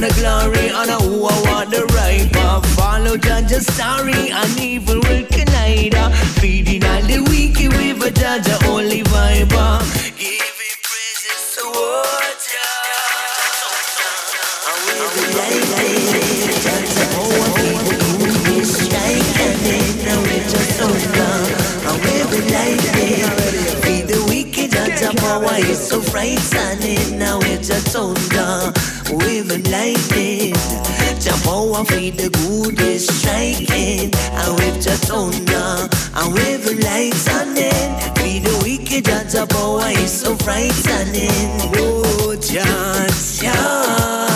Who's gonna glory and who I want the right path? Follow Judge's story and evil will collide. Feeding all the wicked with a judge, only vibe. Giving praises to what the power is so frightening. Now it's just thunder with lightning. Japoa feed the good is striking. And with just thunder and with lightning. Feed the wicked out of power is so frightening. Oh, just, Power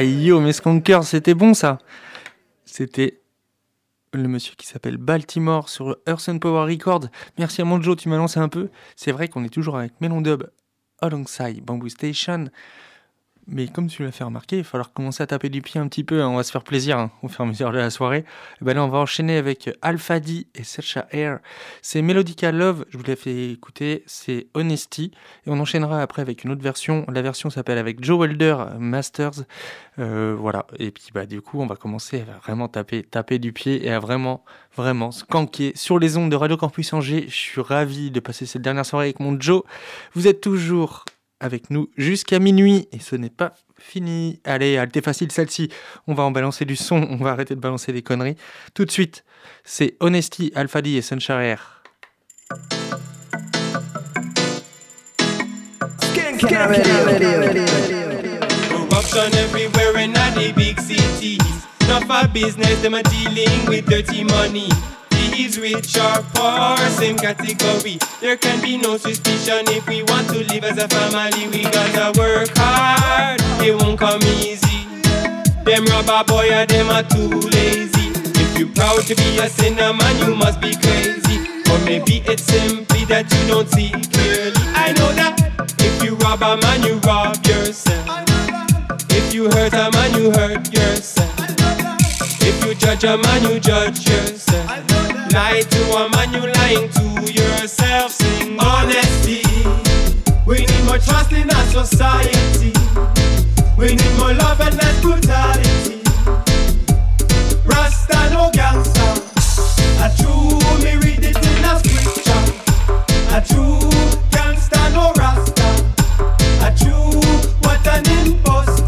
Aïe yo, mes skunkers, c'était bon ça. C'était le monsieur qui s'appelle Baltimore sur Earth and Power Records. Merci à mon Joe, tu m'as lancé un peu. C'est vrai qu'on est toujours avec Melon Dub alongside Bamboo Station. Mais comme tu l'as fait remarquer, il va falloir commencer à taper du pied un petit peu. hein. On va se faire plaisir hein, au fur et à mesure de la soirée. Et ben là, on va enchaîner avec Alpha D et Searcha Air. C'est Melodica Love, je vous l'ai fait écouter. C'est Honesty. Et on enchaînera après avec une autre version. La version s'appelle avec Joe Welder Masters. Euh, voilà. Et puis, bah, du coup, on va commencer à vraiment taper, taper du pied et à vraiment, vraiment skanker sur les ondes de Radio Campus Angers. Je suis ravi de passer cette dernière soirée avec mon Joe. Vous êtes toujours avec nous jusqu'à minuit et ce n'est pas fini. Allez, elle était facile celle-ci. On va en balancer du son, on va arrêter de balancer des conneries. Tout de suite, c'est Honesty, Alpha D et Sunshine Air. Corruption everywhere in all the big cities. Not for business, them are dealing with dirty money. Thieves, rich or poor, same category. There can be no suspicion if we want to live as a family. We gotta work hard, it won't come easy. Them rubber boy, and them are too lazy. If you're proud to be a sinner, man, you must be crazy. Or maybe it's simply that you don't see clearly. I know that if you rob a man, you rob yourself. If you hurt a man, you hurt yourself. If you judge a man, you judge yourself. Lie to a man, you lying to yourself. Sing honesty. We need more trust in our society. We need more love and less brutality. Rasta no gangster. A true me read it in a scripture. A true gangster no rasta. A true what an imposter.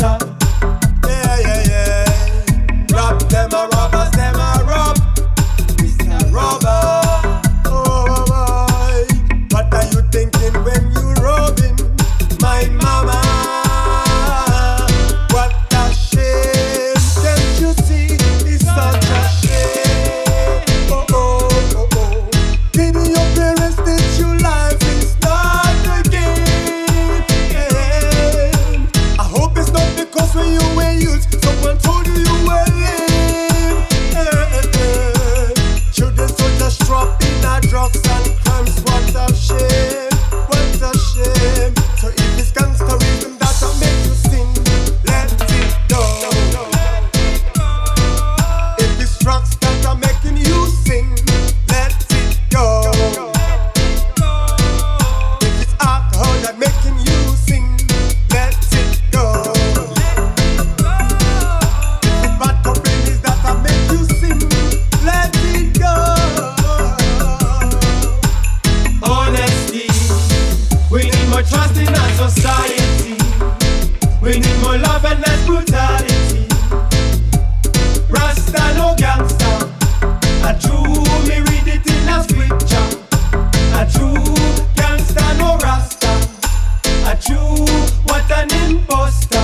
True what an imposter.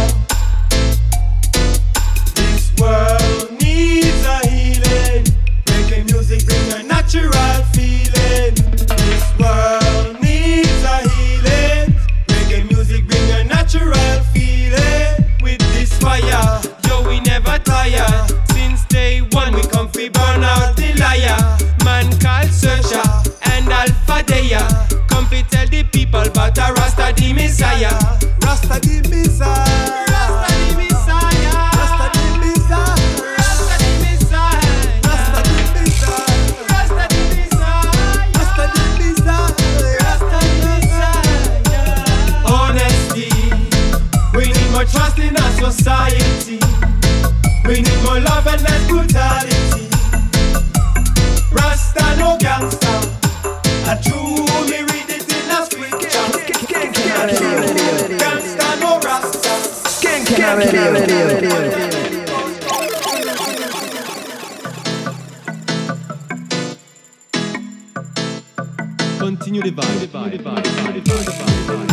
This world needs a healing. Reggae music bring a natural feeling. This world needs a healing. Reggae music bring a natural feeling. With this fire, yo we never tire. Since day one we come fi burn out the liar. Man called Searcher and Alpha Deya. Fi tell the people about a Rasta the Messiah. Rasta the Messiah. Rasta the Messiah. Rasta the Messiah. Rasta the Messiah. Rasta the Messiah. Rasta the Messiah. Rasta the Messiah. Rasta the Messiah. Honesty. We need more trust in our society. We need more love and less brutality. Rasta no gangster. Quinquina Radio. The vibe. The vibe. Continue the vibe.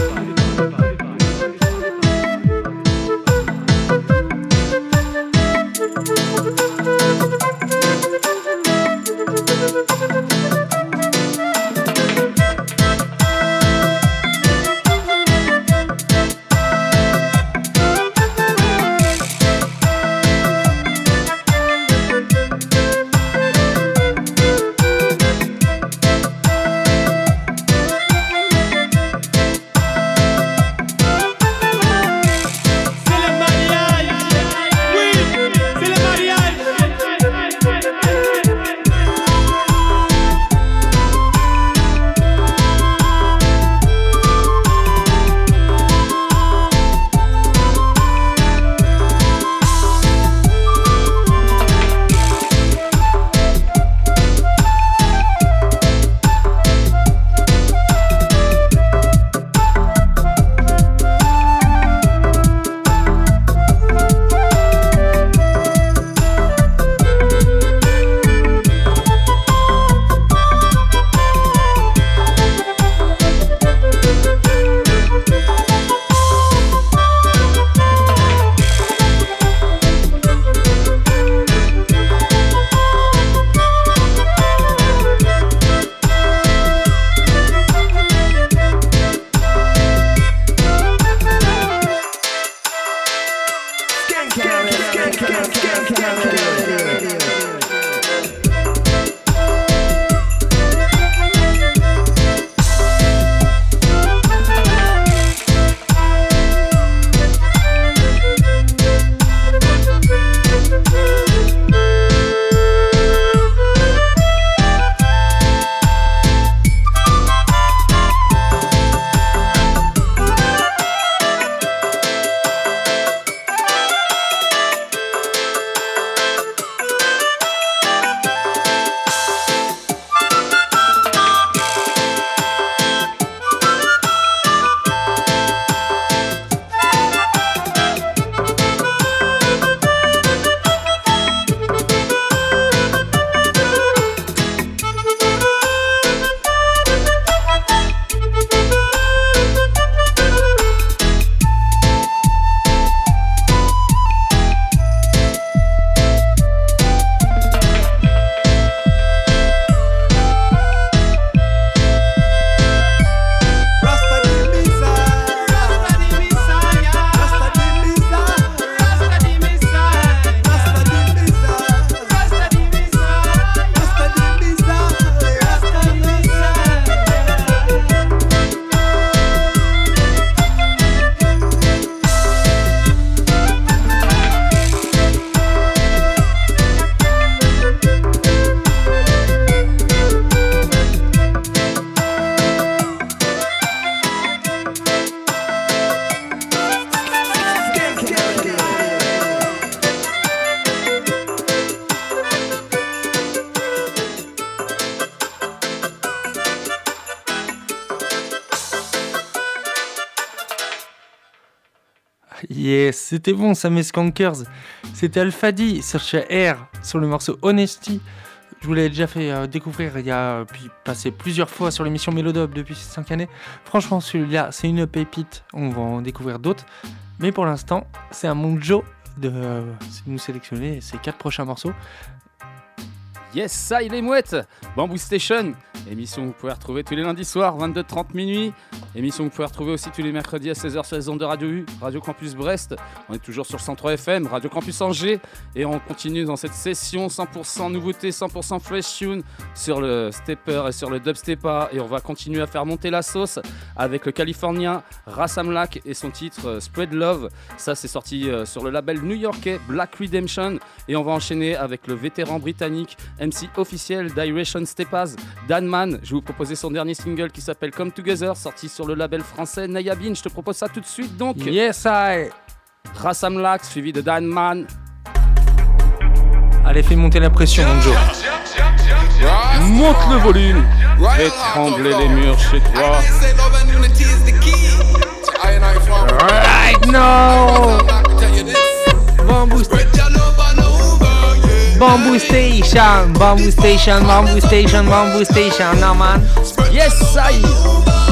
C'était bon, ça Skankers. C'était Alphadi, Search R sur le morceau Honesty. Je vous l'ai déjà fait euh, découvrir il y a euh, puis passé plusieurs fois sur l'émission Mélodop depuis ces 5 années. Franchement, celui-là, c'est une pépite. On va en découvrir d'autres. Mais pour l'instant, c'est à mon Joe de euh, nous sélectionner ces quatre prochains morceaux. Yes, ça, il est mouette Bamboo Station, émission que vous pouvez retrouver tous les lundis soirs, 22h30 minuit. Émission que vous pouvez retrouver aussi tous les mercredis à 16h sur les ondes de Radio U, Radio Campus Brest. On est toujours sur le 103 FM, Radio Campus Angers. Et on continue dans cette session 100% nouveauté, 100% fresh tune sur le stepper et sur le dubstepa. Et on va continuer à faire monter la sauce avec le Californien Rassam Lack et son titre euh, Spread Love. Ça, c'est sorti euh, sur le label new-yorkais Black Redemption. Et on va enchaîner avec le vétéran britannique MC officiel d'Iration Stepas, Dan Je vais vous proposer son dernier single qui s'appelle Come Together, sorti sur le label français Nayabin. Je te propose ça tout de suite donc. Yes, I. Rassam Lack suivi de Dan Mann. Allez, fais monter la pression, mon Joe. Monte le volume, fais trembler les murs chez toi. Right now. Bamboo, Bamboo Station, Bamboo Station, Bamboo Station, Bamboo Station, no man. Yes, I.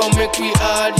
come make we all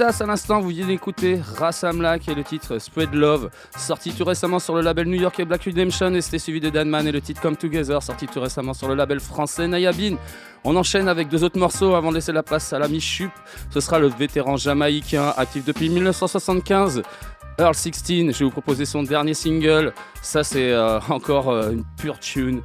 à l'instant, vous venez d'écouter Rassamla qui est le titre Spread Love, sorti tout récemment sur le label New York et Black Redemption et c'était suivi de Danman et le titre Come Together, sorti tout récemment sur le label français Nayabin. On enchaîne avec deux autres morceaux avant de laisser la place à l'ami Chup, ce sera le vétéran jamaïcain actif depuis 1975. Earl 16, je vais vous proposer son dernier single. Ça, c'est euh, encore euh, une pure tune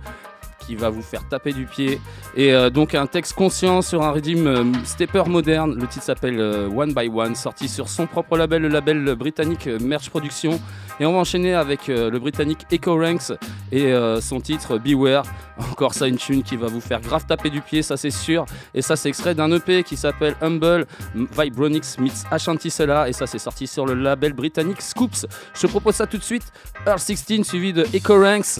qui va vous faire taper du pied. Et euh, donc un texte conscient sur un rythme euh, stepper moderne. Le titre s'appelle euh, One by One, sorti sur son propre label, le label britannique Merch Production. Et on va enchaîner avec le britannique Echo Ranks et son titre Beware. Encore ça, une tune qui va vous faire grave taper du pied, ça c'est sûr. Et ça, c'est extrait d'un EP qui s'appelle Humble Vibronix meets Ashanti Sella. Et ça, c'est sorti sur le label britannique Scoops. Je te propose ça tout de suite. Earl 16 suivi de Echo Ranks.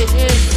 it.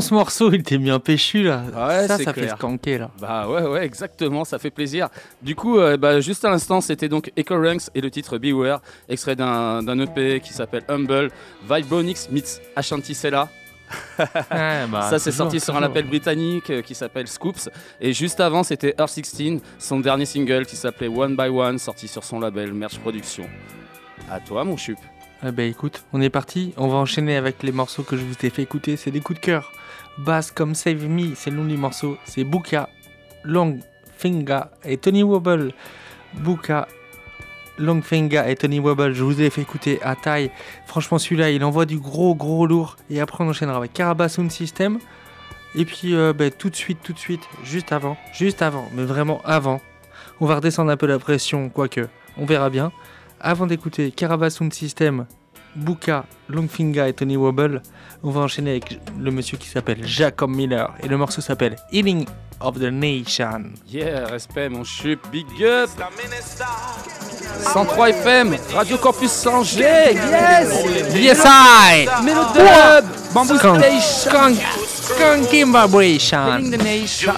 Bon ce morceau, il était bien péchu là. Ouais, ça, ça fait skanker là. Bah ouais, ouais, exactement, ça fait plaisir. Du coup, euh, bah, juste à l'instant, c'était donc Echo Ranks et le titre Beware, extrait d'un EP qui s'aple Humble, Vibronix meets Ashanti Sella. Ouais, bah, Ça, c'est toujours, sorti sur un label britannique euh, qui s'appelle Scoops. Et juste avant, c'était Earth 16, son dernier single qui s'appelait One by One, sorti sur son label Merch Productions. À toi, mon chup. Eh ben écoute, on est parti, on va enchaîner avec les morceaux que je vous ai fait écouter, c'est des coups de cœur. Bass comme Save Me, c'est le nom du morceau, c'est Buka, Long Finger et Tony Wobble. Buka, Long Finger et Tony Wobble, je vous ai fait écouter à taille. Franchement celui-là, il envoie du gros gros lourd. Et après on enchaînera avec Caraba Sound System. Et puis euh, ben, tout de suite, tout de suite, juste avant, juste avant, mais vraiment avant, on va redescendre un peu la pression, quoique, on verra bien. Avant d'écouter Caraba Sound System, Buka, Longfinger et Tony Wobble, on va enchaîner avec le monsieur qui s'appelle Jacob Miller et le morceau s'appelle Healing of the Nation. Yeah, respect, mon chup, big up. 103 FM, Radio Campus Angers, yes. Yes, I. Mélodub, Bamboo Skunk, Station. Skunk, vibration. Healing the nation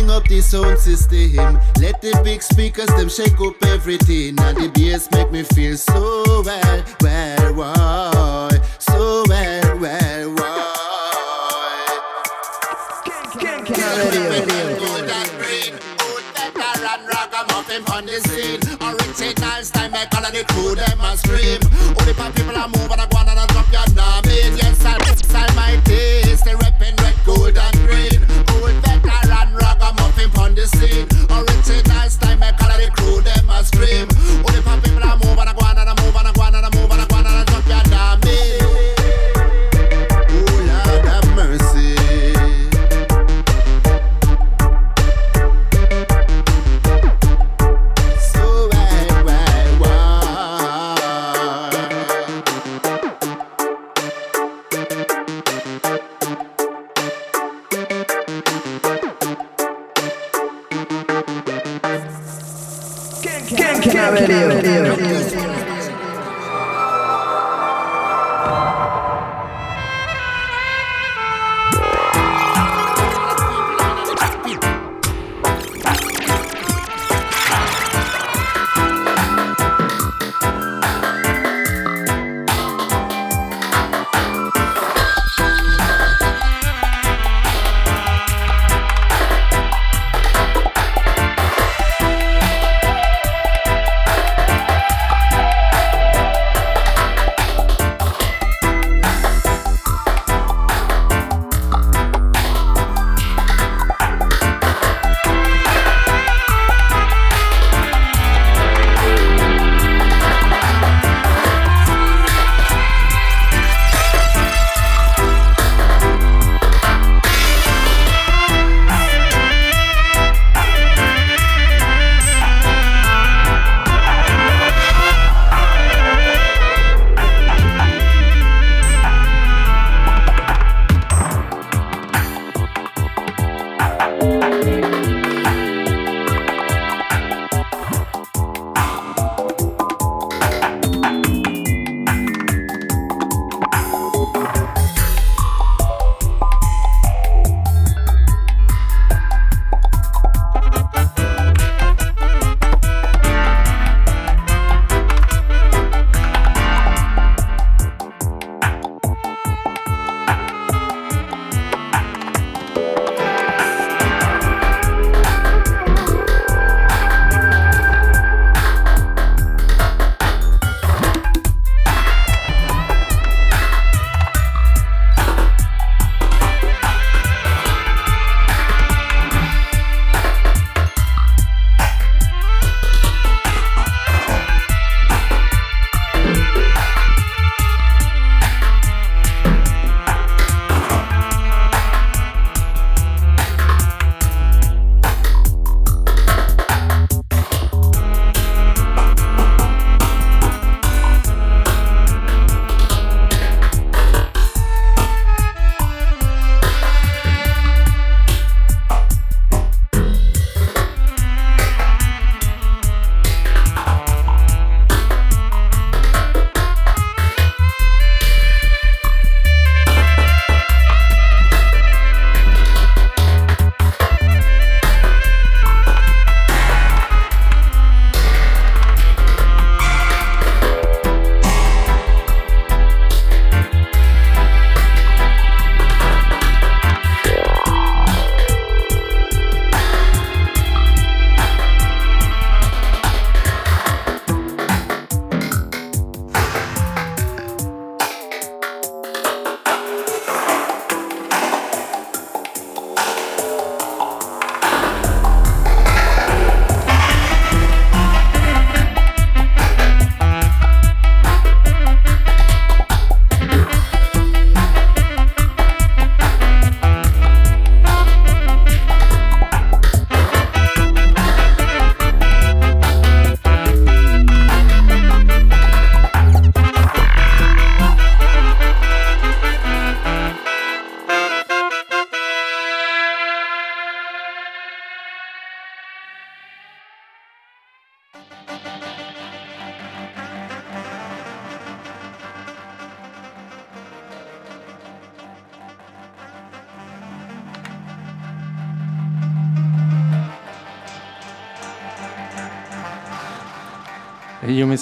bang up the sound system. Let the big speakers them shake up everything. And the bass make me feel so well, well, why? So well, well, why? and ragamuffin on the scene. Original style, make all of the crew them a scream. Only for people are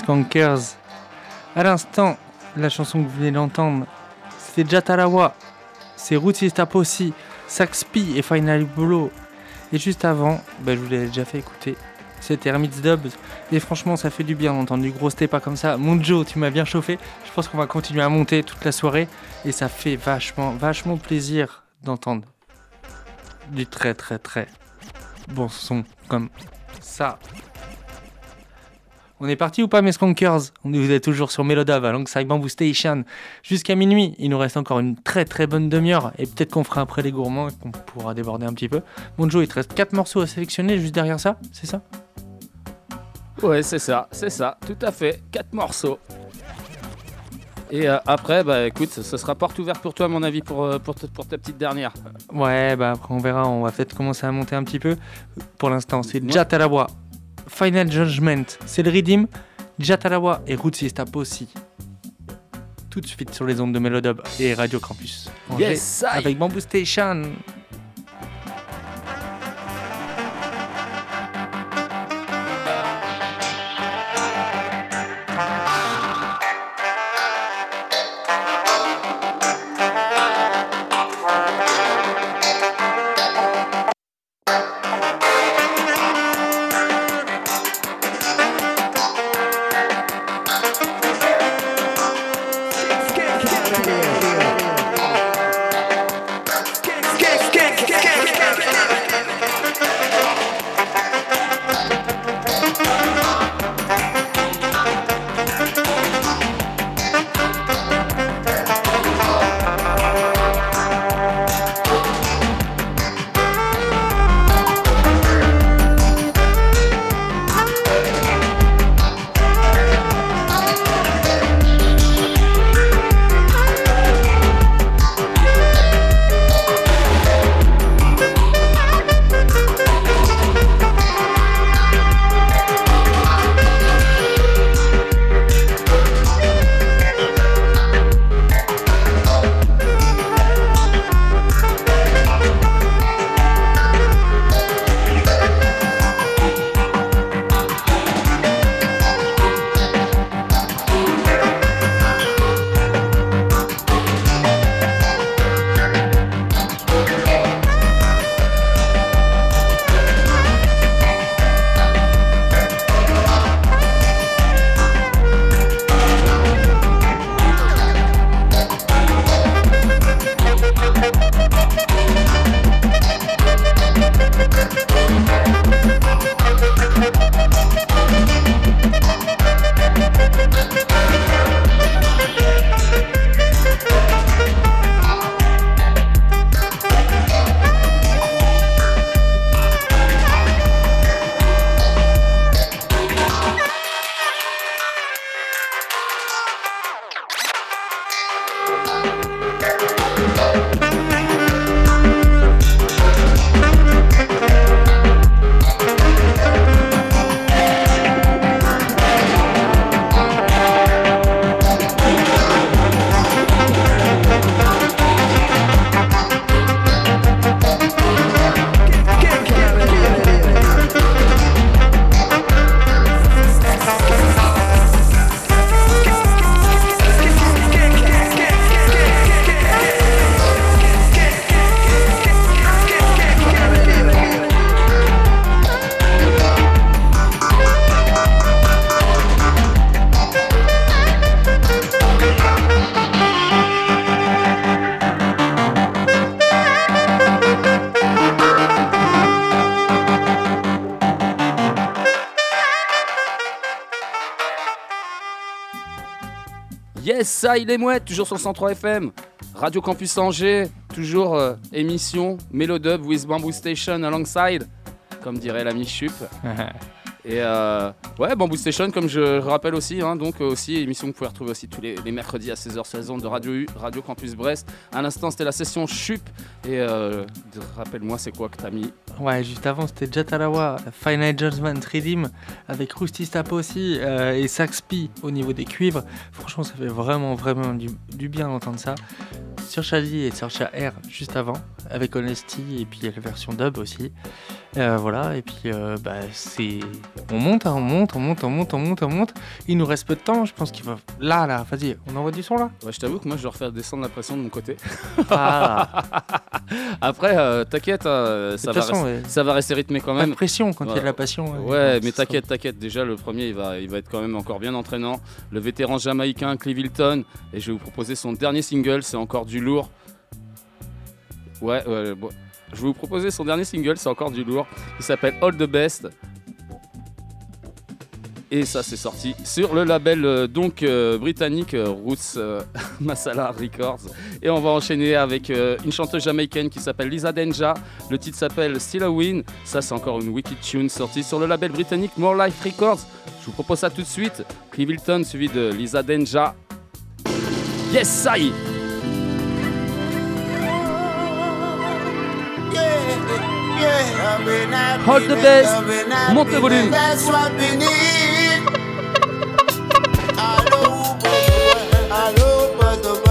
Skankers. À l'instant, la chanson que vous venez d'entendre, c'était Jatalawa, c'est Roots Tapossi, Saxpi et Final Blow. Et juste avant, bah, je vous l'ai déjà fait écouter, c'était Hermit's Dubs. Et franchement, ça fait du bien d'entendre du gros pas comme ça. Mon Joe, tu m'as bien chauffé. Je pense qu'on va continuer à monter toute la soirée. Et ça fait vachement, vachement plaisir d'entendre du très, très, très bon son comme ça. On est parti ou pas, mes Skunkers? On est- Vous êtes toujours sur Melodave alongside Bamboo Station jusqu'à minuit. Il nous reste encore une très très bonne demi-heure et peut-être qu'on fera après les gourmands et qu'on pourra déborder un petit peu. Mon Joe, il te reste 4 morceaux à sélectionner juste derrière ça, c'est ça? Ouais, c'est ça, c'est ça, tout à fait. Quatre morceaux. Et euh, après, bah écoute, ce sera porte ouverte pour toi, à mon avis, pour, euh, pour, ta- pour ta petite dernière. Ouais, bah après on verra, on va peut-être commencer à monter un petit peu. Pour l'instant, c'est Jatalawa, Final Judgment, c'est le Redeem, Jatalawa et Roots aussi. Tout de suite sur les ondes de Melodub et Radio Campus. Angers, Yes, avec Bamboo Station. Il est mouette, toujours sur le 103 FM. Radio Campus Angers, toujours euh, émission Melodub with Bamboo Station alongside, comme dirait l'ami Chup. Et euh, ouais, Bamboo Station, comme je rappelle aussi, hein, donc euh, aussi émission que vous pouvez retrouver aussi tous les, les mercredis à 16h16 de Radio U, Radio Campus Brest. À l'instant, c'était la session Chup. Et euh, rappelle-moi, c'est quoi que t'as mis? Ouais, juste avant, c'était Jatalawa, Final Judgment Redeem, avec Rusty Stap aussi, et Saxpi au niveau des cuivres. Ça fait vraiment, vraiment du, bien d'entendre ça. sur Shadi et sur R juste avant, avec Honesty et puis la version dub aussi. Euh, voilà, et puis euh, bah, c'est. On monte, hein, on monte, on monte, on monte, on monte, on monte. Il nous reste peu de temps, je pense qu'il va. Là, là, vas-y, on envoie du son là Ouais, je t'avoue que moi je dois refaire descendre la pression de mon côté. Ah. Après, euh, t'inquiète, ça, va façon, rester- ouais. ça va rester rythmé quand même. pression quand il y a de la passion, ouais. Ouais, Ouais, mais t'inquiète, t'inquiète. Déjà, le premier, il va, il va être quand même encore bien entraînant. Le vétéran jamaïcain Clive Hilton. Et je vais vous proposer son dernier single, c'est encore du lourd. Ouais, ouais, bon. Je vais vous proposer son dernier single, c'est encore du lourd. Il s'appelle All the Best. Et ça, c'est sorti sur le label euh, donc euh, britannique euh, Roots Masala Records. Et on va enchaîner avec une chanteuse jamaïcaine qui s'appelle Lisa Denja. Le titre s'appelle Still a Win. Ça, c'est encore une wicked tune sortie sur le label britannique More Life Records. Je vous propose ça tout de suite. Clive Hilton suivi de Lisa Denja. Yes, ça y est. Hold the best. Monte le volume. World, all over the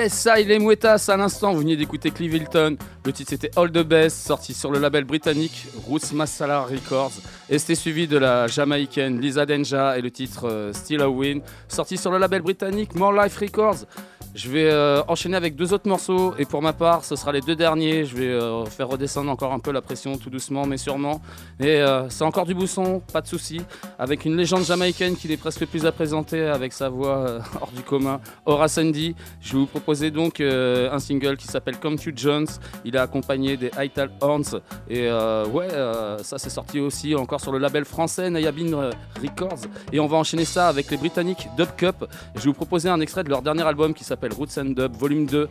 Yes, ça, il est Mouettas à l'instant. Vous venez d'écouter Clive Hilton. Le titre c'était All the Best, sorti sur le label britannique Roots Masala Records. Et c'était suivi de la jamaïcaine Lisa Denja et le titre euh, Still a Win, sorti sur le label britannique More Life Records. Je vais euh, enchaîner avec deux autres morceaux et pour ma part, ce sera les deux derniers. Je vais euh, faire redescendre encore un peu la pression tout doucement mais sûrement. Et euh, c'est encore du bousson, pas de souci. Avec une légende jamaïcaine qu'il est presque plus à présenter avec sa voix euh, hors du commun, Horace Andy. Je vais vous proposer donc un single qui s'appelle Come to Jones. Il est accompagné des Ital Horns. Et ouais, ça c'est sorti aussi encore sur le label français Nayabin Records. Et on va enchaîner ça avec les Britanniques Dub Cup. Je vais vous proposer un extrait de leur dernier album qui s'appelle Roots and Dub Volume 2.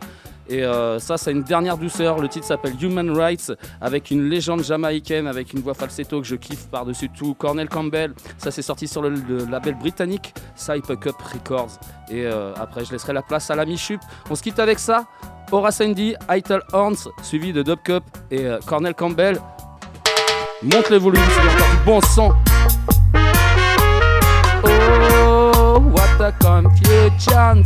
Et euh, ça, c'est une dernière douceur. Le titre s'appelle Human Rights, avec une légende jamaïcaine, avec une voix falsetto que je kiffe par-dessus tout. Cornel Campbell. Ça, c'est sorti sur le, label britannique Cype Cup Records. Et euh, après, je laisserai la place à l'ami Chup. On se quitte avec ça. Horace Andy, Ital Horns, suivi de Dub Cup et euh, Cornel Campbell. Monte le volume, c'est encore du bon son. Oh, what a confusion.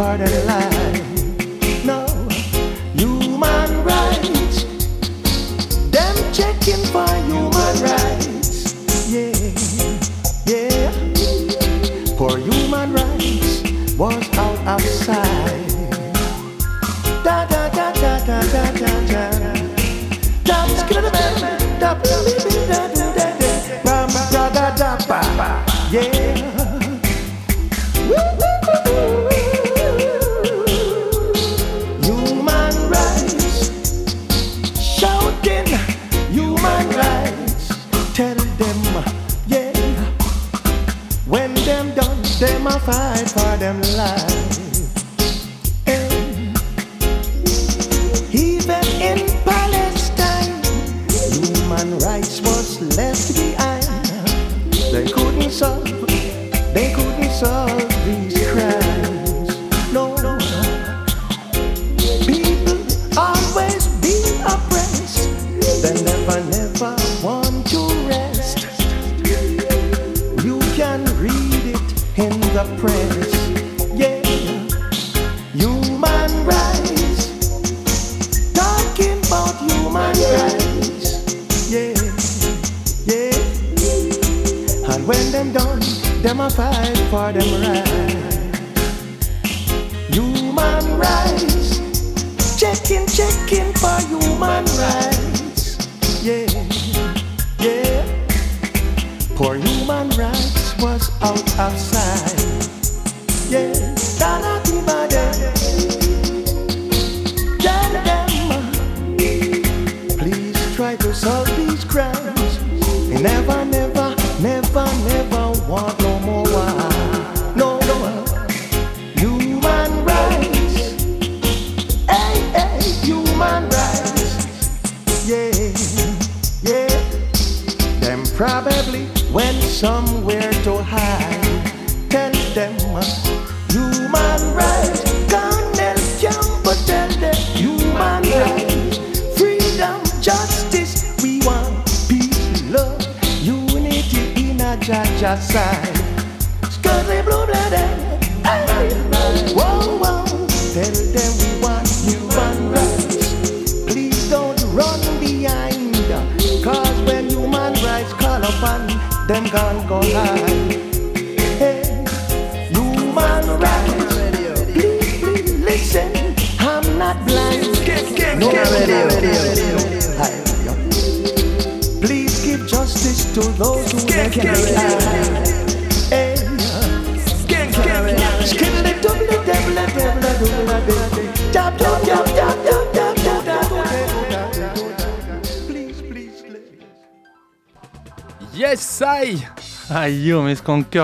part of life.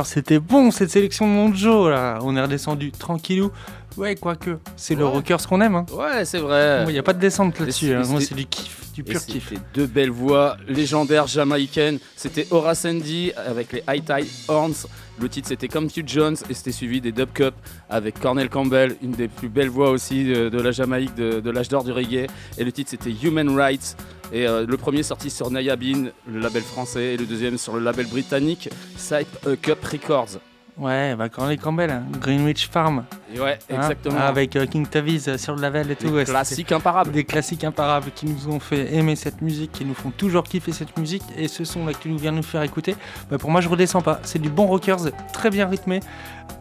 C'était bon cette sélection de Monjo là. On est redescendu tranquillou. Ouais, quoique, c'est ouais. le ce qu'on aime. Hein. Ouais, c'est vrai. Il n'y a pas de descente là-dessus. Hein. Moi, c'est du kiff, du pur kiff. Deux belles voix légendaires jamaïcaines. C'était Aura Sandy avec les High Tide Horns. Le titre c'était Come to Jones et c'était suivi des Dub Cup avec Cornell Campbell, une des plus belles voix aussi de, la Jamaïque de l'âge d'or du reggae. Et le titre c'était Human Rights. Et euh, le premier sorti sur Nayabin, le label français, et le deuxième sur le label britannique Side Cup Records. Ouais, bah quand les Campbell, hein, Greenwich Farm. Ouais, hein, exactement. avec euh, King Tavis euh, sur le label et tout. Des classiques imparables. Des classiques imparables qui nous ont fait aimer cette musique, qui nous font toujours kiffer cette musique. Et ce son-là que tu viens nous faire écouter, bah, pour moi, je redescends pas. C'est du bon rockers, très bien rythmé,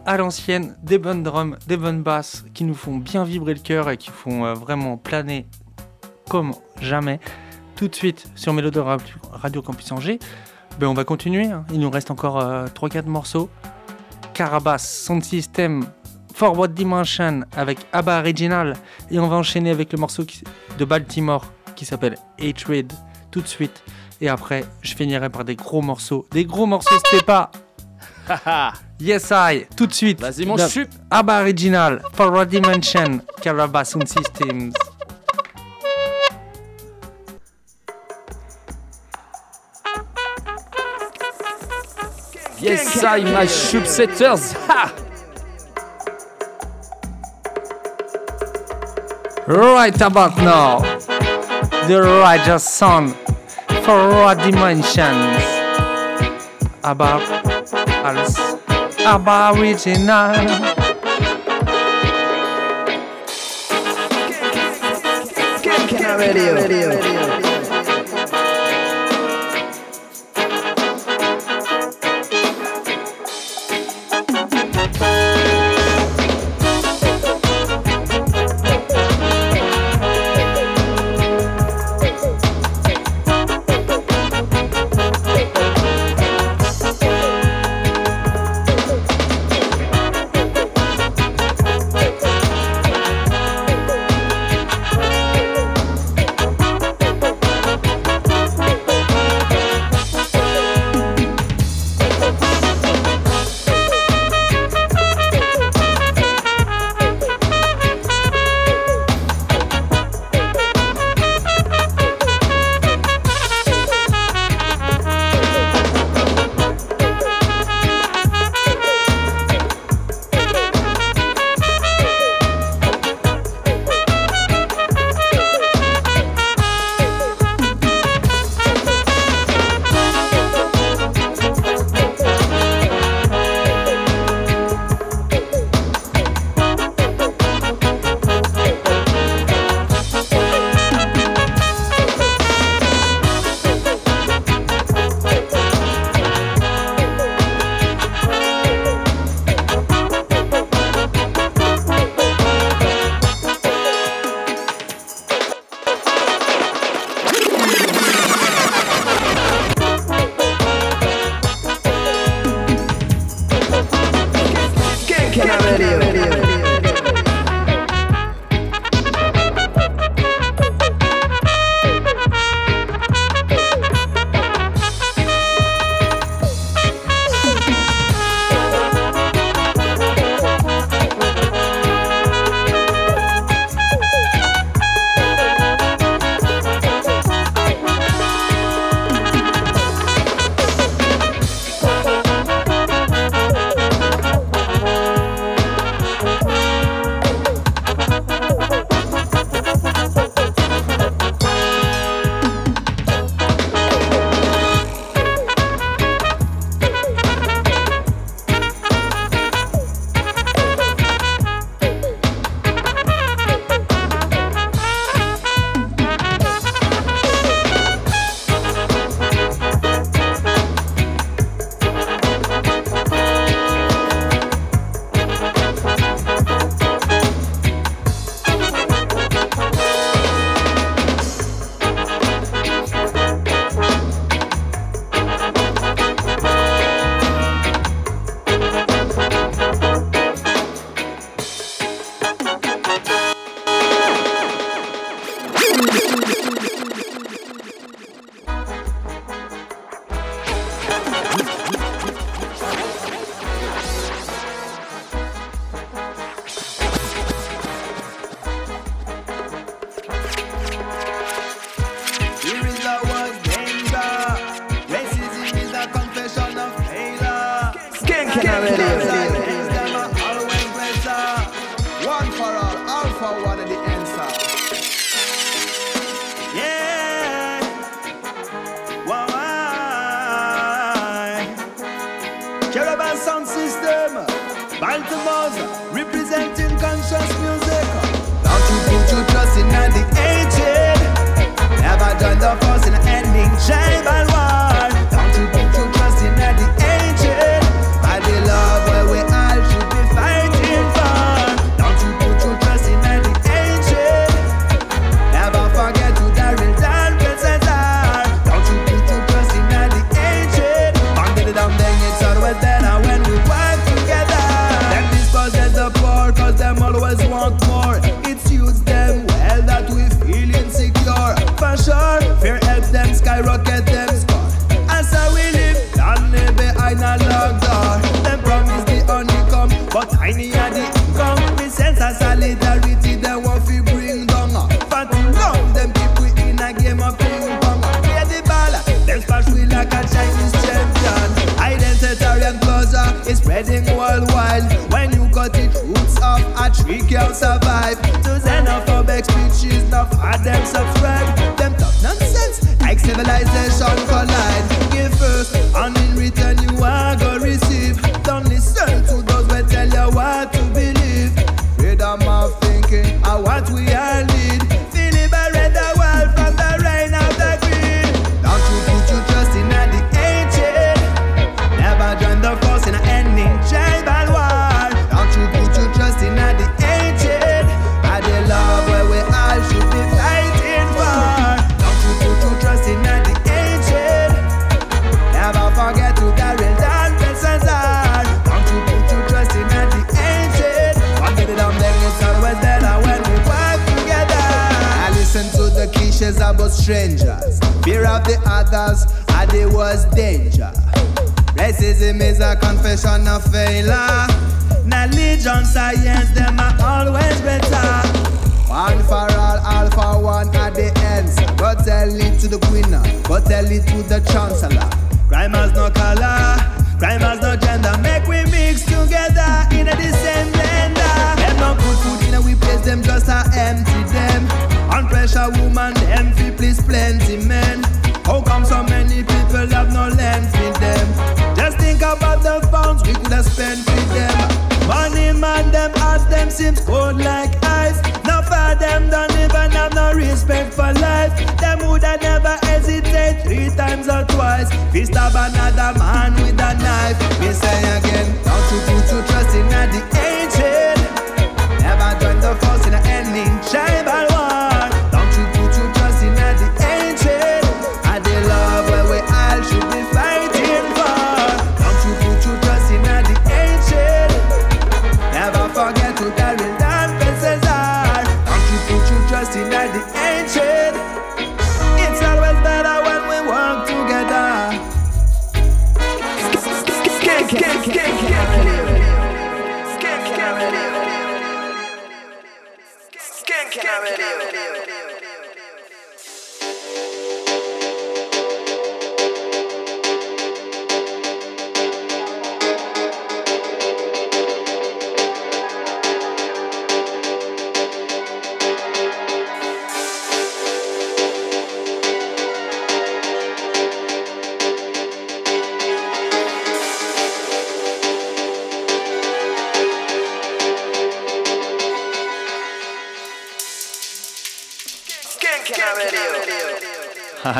à l'ancienne, des bonnes drums, des bonnes basses, qui nous font bien vibrer le cœur et qui font vraiment planer comme jamais. Tout de suite sur Mélodo Radio- Radio Campus Angers. Ben, on va continuer, hein. il nous reste encore 3-4 morceaux. Carabas, Sound System, Forward Dimension avec ABBA Original. Et on va enchaîner avec le morceau qui- de Baltimore qui s'appelle Hatred tout de suite. Et après, je finirai par des gros morceaux. Des gros morceaux, c'était pas. yes, I, tout de suite. Vas-y, mon chup. ABBA Original, Forward Dimension, Carabas Sound Systems. Yes, I, my shoop setters. Ha! Right about now, the righteous son, forward dimensions. Abba, als Abba original. Thank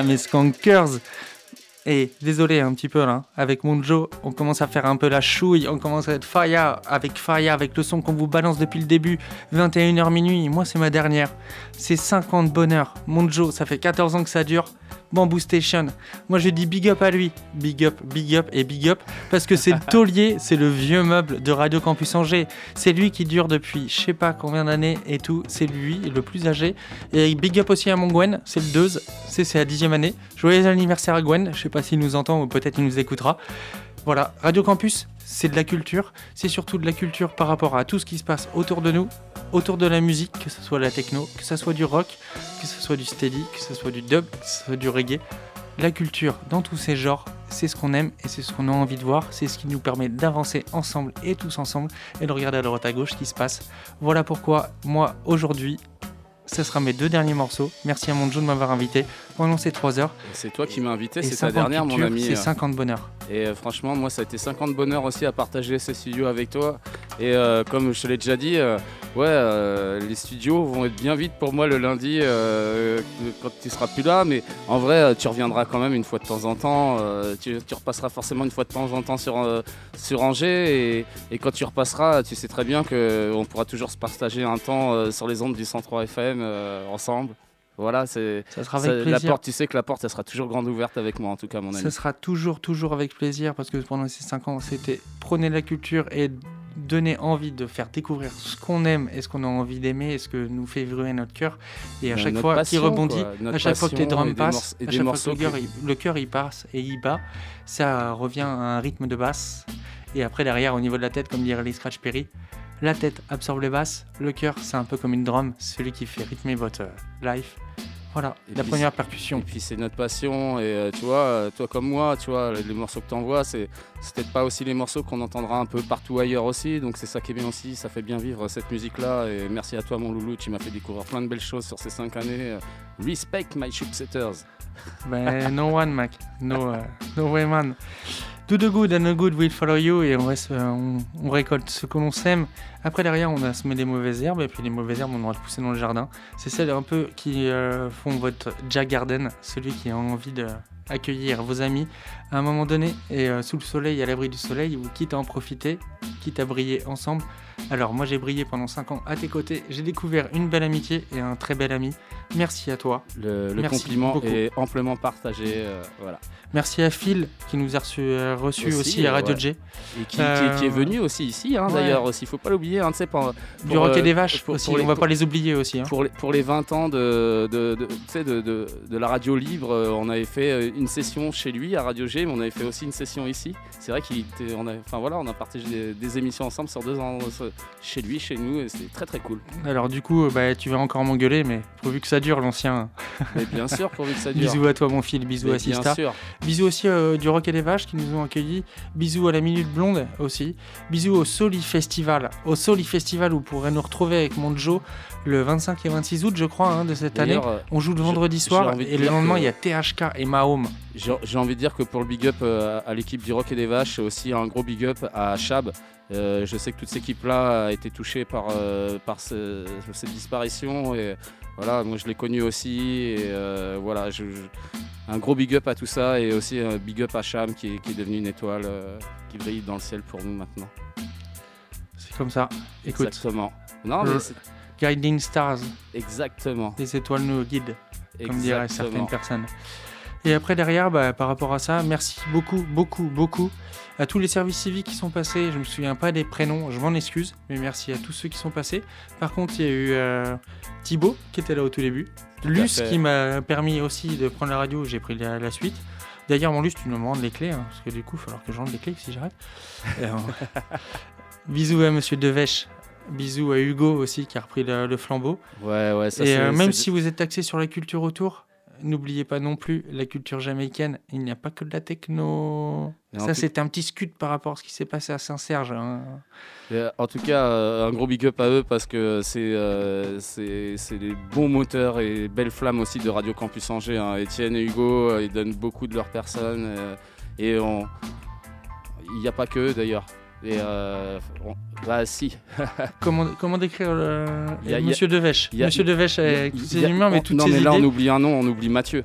mes skankers. Et désolé un petit peu là, avec Monjo, on commence à faire un peu la chouille, on commence à être fire avec fire avec le son qu'on vous balance depuis le début, 21h minuit, moi c'est ma dernière. C'est 50 bonheur. Monjo, ça fait 14 ans que ça dure. Bamboo Station. Moi je dis big up à lui, big up, big up et big up parce que c'est le taulier, c'est le vieux meuble de Radio Campus Angers. C'est lui qui dure depuis je sais pas combien d'années et tout. C'est lui, le plus âgé. Et big up aussi à mon Gwen, c'est le 2 c'est la dixième année. Joyeux anniversaire à Gwen, je sais pas s'il nous entend ou peut-être il nous écoutera. Voilà, Radio Campus, c'est de la culture, c'est surtout de la culture par rapport à tout ce qui se passe autour de nous, autour de la musique, que ce soit la techno, que ce soit du rock, que ce soit du steady, que ce soit du dub, que ce soit du reggae. La culture dans tous ses genres, c'est ce qu'on aime et c'est ce qu'on a envie de voir, c'est ce qui nous permet d'avancer ensemble et tous ensemble et de regarder à droite à gauche ce qui se passe. Voilà pourquoi moi aujourd'hui, ce sera mes deux derniers morceaux. Merci à mon Joe de m'avoir invité pendant ces 3 heures. C'est toi qui m'as invité, c'est ta 50 dernière, mon ami. C'est 50 bonheur. Et euh, franchement, moi, ça a été 50 bonheur aussi à partager ces studios avec toi. Et euh, comme je te l'ai déjà dit, euh, ouais, euh, les studios vont être bien vite pour moi le lundi quand tu seras plus là. Mais en vrai, tu reviendras quand même une fois de temps en temps. tu, tu repasseras forcément une fois de temps en temps sur, sur Angers. Et, et quand tu repasseras, tu sais très bien qu'on pourra toujours se partager un temps sur les ondes du 103 FM ensemble. Voilà, c'est Ça la porte. Tu sais que la porte, elle sera toujours grande ouverte avec moi, en tout cas, mon ami. Ce sera toujours, toujours avec plaisir parce que pendant ces 5 ans, c'était prôner la culture et donner envie de faire découvrir ce qu'on aime et ce qu'on a envie d'aimer et ce que nous fait vibrer notre cœur. Et à Euh, chaque notre fois qu'il rebondit, à chaque fois que les drums passent, à chaque fois que le cœur, que- il, le cœur il passe et il bat, ça revient à un rythme de basse. Et après, derrière, au niveau de la tête, comme dirait les Scratch Perry, la tête absorbe les basses, le cœur, c'est un peu comme une drum, celui qui fait rythmer votre euh, life. Voilà, Et la première percussion. Et puis c'est notre passion. Et euh, tu vois, euh, toi comme moi, tu vois, les, morceaux que tu envoies, c'est peut-être pas aussi les morceaux qu'on entendra un peu partout ailleurs aussi. Donc c'est ça qui est bien aussi. Ça fait bien vivre cette musique-là. Et merci à toi, mon loulou. Tu m'as fait découvrir plein de belles choses sur ces cinq années. Respect my chipsetters. Ben, no one, Mac. No, uh, no way, man. Do the good and the good will follow you. Et euh, on, récolte ce que l'on sème. Après, derrière, on a semé des mauvaises herbes. Et puis, les mauvaises herbes, on aura pousser dans le jardin. C'est celles un peu qui euh, font votre Jack Garden. Celui qui a envie de accueillir vos amis à un moment donné et euh, sous le soleil, à l'abri du soleil, ou quitte à en profiter, quitte à briller ensemble. Alors moi j'ai brillé pendant 5 ans à tes côtés, j'ai découvert une belle amitié et un très bel ami. Merci à toi. Le, compliment beaucoup. est amplement partagé. euh, voilà. Merci à Phil qui nous a reçu, euh, reçu aussi, à Radio ouais. G. Et qui, Euh, est venu aussi ici, hein, ouais. d'ailleurs, aussi. Faut pas l'oublier, hein, tu sais, pour, Du Rock et des Vaches pour- aussi, on va pas les oublier aussi. hein. Pour les, pour les 20 ans de, de, de- tu sais, de, de- de la radio libre, on avait fait une session chez lui à Radio G, mais on avait fait aussi une session ici. C'est vrai qu'il était, on a, enfin voilà, on a partagé des, des émissions ensemble sur deux ans, chez lui, chez nous, et c'était très très cool. Alors du coup, bah, tu vas encore m'engueuler, mais pourvu que ça dure l'ancien. Mais bien sûr, pourvu que ça dure. Bisous à toi mon Phil, bisous Mais à bien Sista. sûr. Bisous aussi euh, du Rock et des Vaches qui nous ont accueillis. Bisous à la Minute Blonde aussi. Bisous au Soli Festival. Au Soli Festival où vous pourrez nous retrouver avec mon Joe le 25 et 26 août, je crois, hein, de cette année. Euh, On joue le vendredi soir et le lendemain que- il y a THK et Mahome. J'ai envie de dire que pour le big up euh, à l'équipe du Rock et des Vaches, aussi un gros big up à Chab. Euh, je sais que toute cette équipe-là a été touchée par, euh, par ce- cette disparition. Et voilà, moi je l'ai connu aussi. Et euh, voilà, je- je- un gros big up à tout ça. Et aussi un big up à Cham qui est, qui est devenu une étoile qui brille dans le ciel pour nous maintenant. C'est comme ça. Écoute. Exactement. Non, mais Guiding Stars. Exactement. Les étoiles nous guident, comme diraient certaines personnes. Et après, derrière, bah, par rapport à ça, merci beaucoup, beaucoup, beaucoup à tous les services civiques qui sont passés. Je me souviens pas des prénoms, je m'en excuse, mais merci à tous ceux qui sont passés. Par contre, il y a eu euh, Thibaut qui était là au tout début, Luce qui m'a permis aussi de prendre la radio, j'ai pris la, la suite. D'ailleurs, mon Luce, tu me rends les clés, hein, parce que du coup, il va falloir que je rende les clés si j'arrête. Euh, Bisous à Monsieur Devèche. Bisous à Hugo aussi qui a repris le, le flambeau. Ouais, ouais, ça, Et euh, même si vous êtes axé sur la culture autour, n'oubliez pas non plus la culture jamaïcaine. Il n'y a pas que de la techno. Et Ça, c'était un petit scut par rapport à ce qui s'est passé à Saint-Serge. hein. Euh, en tout cas, euh, un gros big up à eux parce que c'est euh, c'est c'est des bons moteurs et belles flammes aussi de Radio Campus Angers. hein. Étienne et Hugo, euh, ils donnent beaucoup de leur personne et on- il n'y a pas que eux d'ailleurs. Et euh, on- bah si. Comment, comment décrire le... Y a- Monsieur Devèche Monsieur Devèche avec toutes ses humeurs, mais toutes non, ses mais idées. là on oublie un nom, on oublie Mathieu.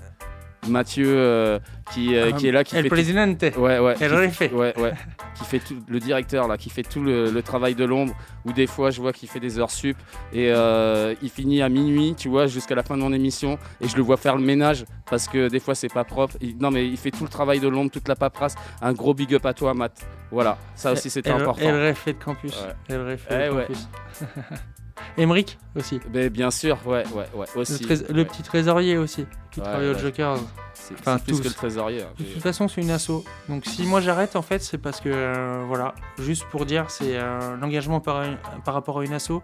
Mathieu euh, qui, euh, Ah, qui est là, qui El fait tout- Presidente. ouais, ouais, El qui- Refe. ouais, ouais, qui fait tout, le directeur là, qui fait tout le, le travail de l'ombre. Ou des fois, je vois qu'il fait des heures sup et euh, il finit à minuit, tu vois, jusqu'à la fin de mon émission, et je le vois faire le ménage parce que des fois c'est pas propre. Il- non, mais il fait tout le travail de l'ombre, toute la paperasse. Un gros big up à toi, Matt. Voilà, ça aussi c'était important. Refe de campus. Ouais. El Refe Eh de campus. Emric aussi. Mais bien sûr, ouais, ouais, ouais, Le, aussi. le ouais. petit trésorier aussi, qui Ouais, travaille au. Jokers. C'est Enfin, plus tous. que le trésorier. hein. De toute façon, c'est une asso. Donc, si moi j'arrête, en fait, c'est parce que, euh, voilà, juste pour dire, c'est euh, l'engagement par, par rapport à une asso.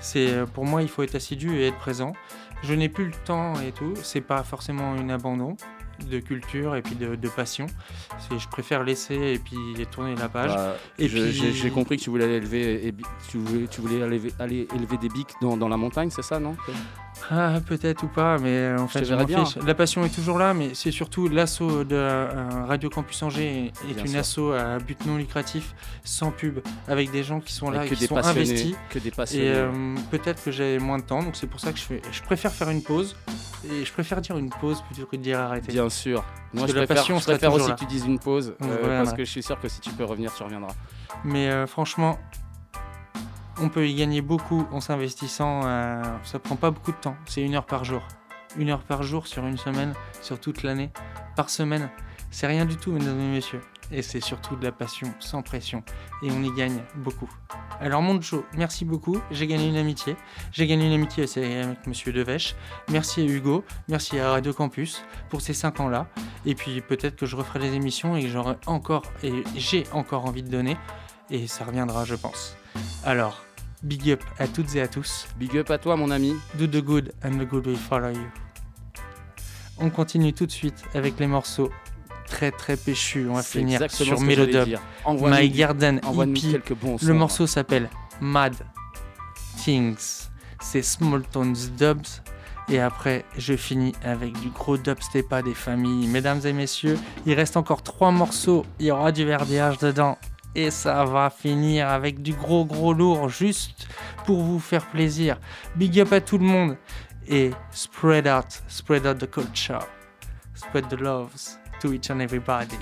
C'est euh, pour moi, il faut être assidu et être présent. Je n'ai plus le temps et tout. C'est pas forcément une abandon de culture et puis de, de passion. Je préfère laisser et puis tourner la page. Bah, et je- puis j'ai compris que tu voulais aller élever, et tu voulais, tu voulais aller, aller élever des biques dans, dans la montagne, c'est ça, non? Ah, peut-être ou pas, mais euh, en fait, je bien. La passion est toujours là, mais c'est surtout l'assaut de euh, Radio Campus Angers est Bien une sûr. asso à but non lucratif, sans pub, avec des gens qui sont là et qui sont investis. que des passionnés. Et euh, peut-être que j'ai moins de temps, donc c'est pour ça que je fais. Je préfère faire une pause. Et je préfère dire une pause plutôt que de dire arrêter. Bien sûr. Moi, Parce je que la préfère, passion je sera préfère toujours aussi là. que tu dises une pause, euh, Voilà. parce que je suis sûr que si tu peux revenir, tu reviendras. Mais euh, franchement, on peut y gagner beaucoup en s'investissant. euh, ça prend pas beaucoup de temps. C'est une heure par jour. Une heure par jour sur une semaine, sur toute l'année, par semaine. C'est rien du tout, mesdames et messieurs. Et c'est surtout de la passion, sans pression. Et on y gagne beaucoup. Alors, mon Joe, merci beaucoup. J'ai gagné une amitié. J'ai gagné une amitié avec Monsieur Devèche. Merci à Hugo. Merci à Radio Campus pour ces 5 ans-là. Et puis, peut-être que je referai des émissions et que j'aurai encore, et j'ai encore envie de donner. Et ça reviendra, je pense. Alors, big up à toutes et à tous. Big up à toi, mon ami. Do the good and the good will follow you. On continue tout de suite avec les morceaux très très péchus. On va finir sur Melodub. My Garden Hippie. quelques bons Le morceau s'appelle Mad Things. C'est Small Tones Dubs. Et après, je finis avec du gros dubstep à des familles. Mesdames et messieurs, il reste encore trois morceaux. Il y aura du verdiage dedans. Et ça va finir avec du gros gros lourd juste pour vous faire plaisir. Big up à tout le monde. Et spread out, spread out the culture. Spread the loves to each and everybody.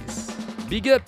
Big up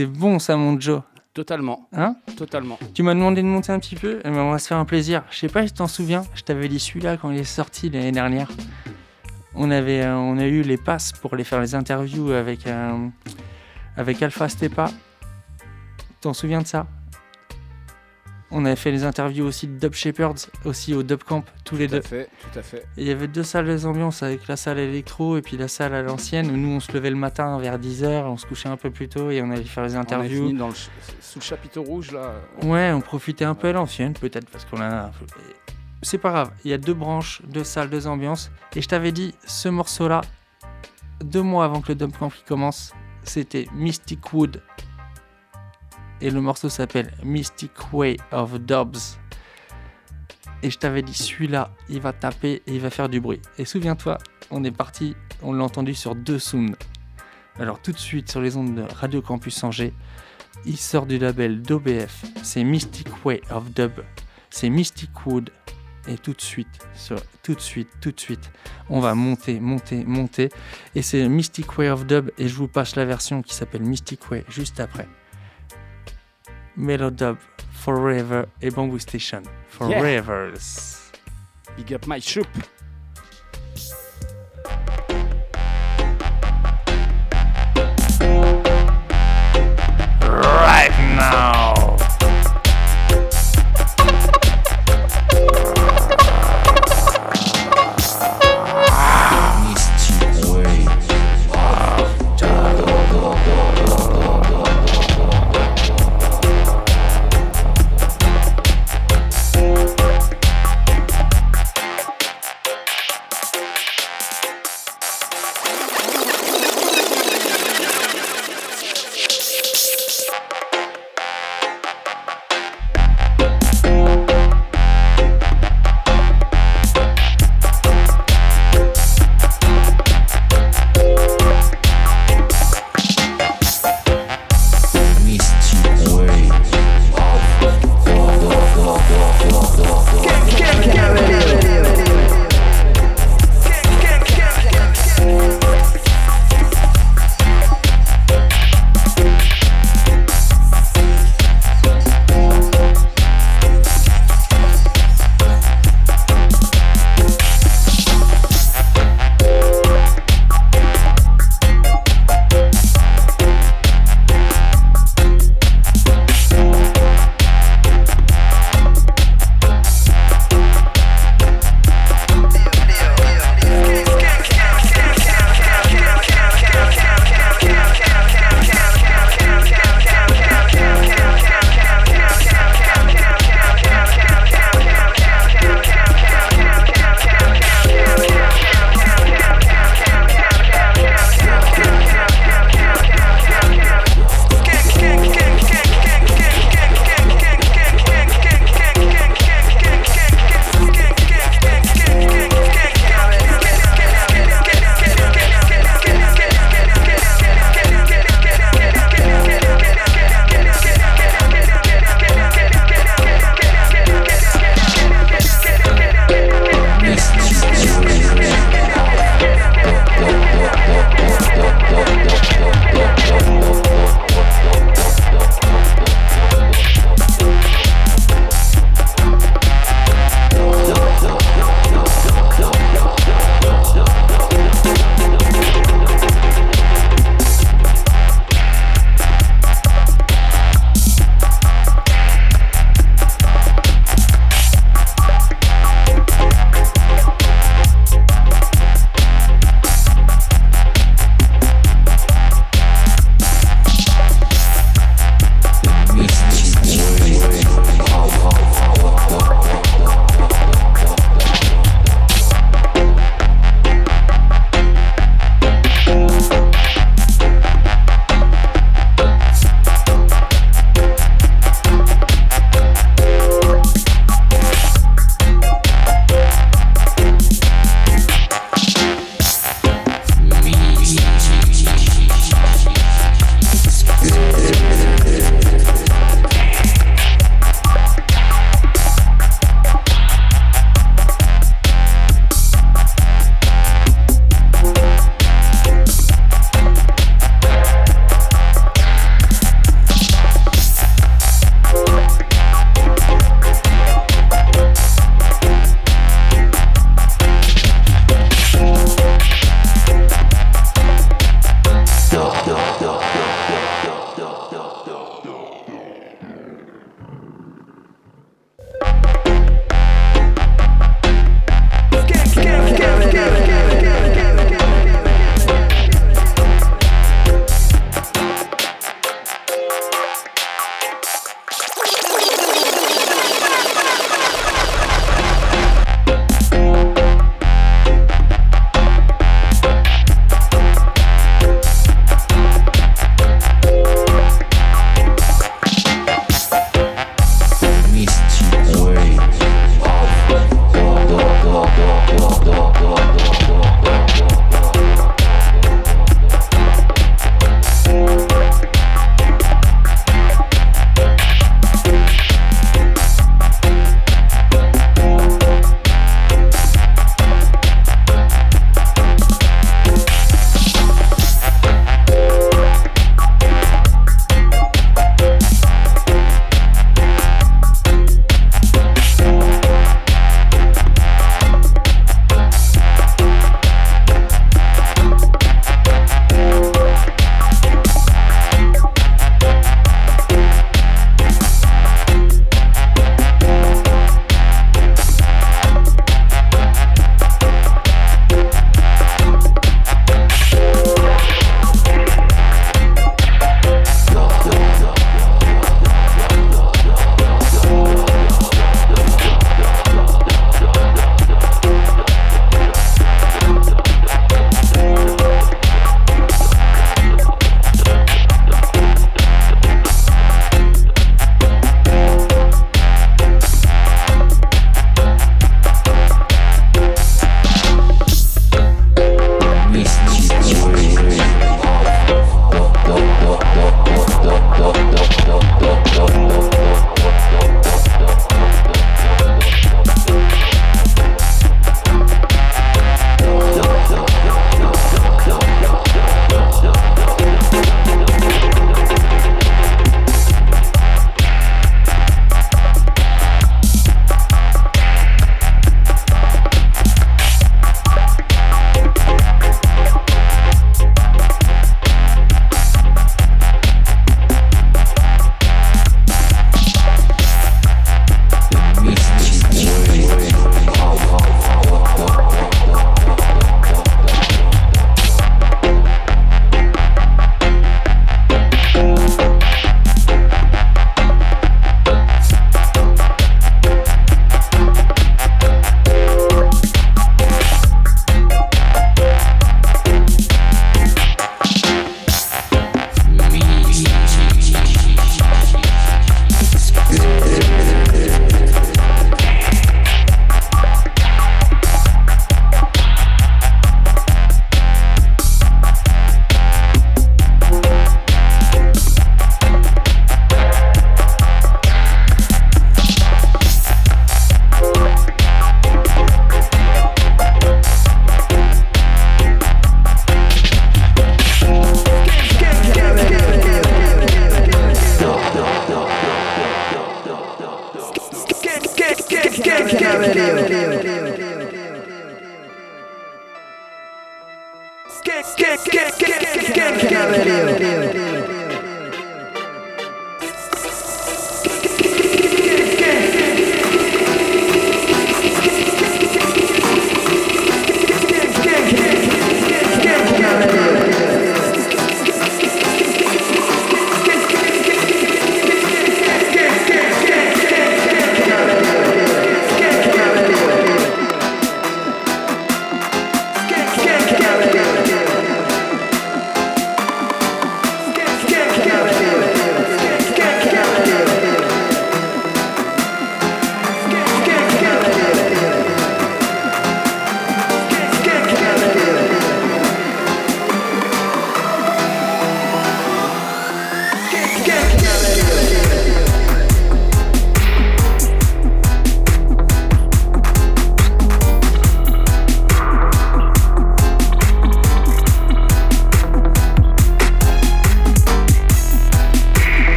C'était bon ça, mon Joe. Totalement. Hein? Totalement. Tu m'as demandé de monter un petit peu, eh ben, on va se faire un plaisir. Je sais pas si tu t'en souviens, je t'avais dit celui-là quand il est sorti l'année dernière. On, avait, euh, on a eu les passes pour aller faire les interviews avec, euh, avec Alpha Stepa. Tu t'en souviens de ça? On avait fait les interviews aussi de Dub Shepherds, aussi au Dub Camp, tous les Tout à deux. fait, tout à fait. Et il y avait deux salles d'ambiance avec la salle électro et puis la salle à l'ancienne où nous on se levait le matin vers 10h, on se couchait un peu plus tôt et on allait faire les On interviews. fini dans le ch- sous le chapiteau rouge là. Ouais, on profitait un peu à l'ancienne, peut-être parce qu'on a. C'est pas grave, il y a deux branches, deux salles, deux ambiances. Et je t'avais dit, ce morceau-là, deux mois avant que le Dump Camp commence, c'était Mystic Wood. Et le morceau s'appelle Mystic Way of Dubs. Et je t'avais dit, celui-là, il va taper et il va faire du bruit. Et souviens-toi, on est parti, on l'a entendu sur deux sounds. Alors tout de suite, sur les ondes de Radio Campus Angers, il sort du label d'OBF. C'est Mystic Way of Dub. C'est Mystic Wood. Et tout de suite, sur- tout de suite, tout de suite, on va monter, monter, monter. Et c'est Mystic Way of Dub. Et je vous passe la version qui s'appelle Mystic Way juste après. Melodub, Forever et Bamboo Station. Forever. Big up my shop. Right now.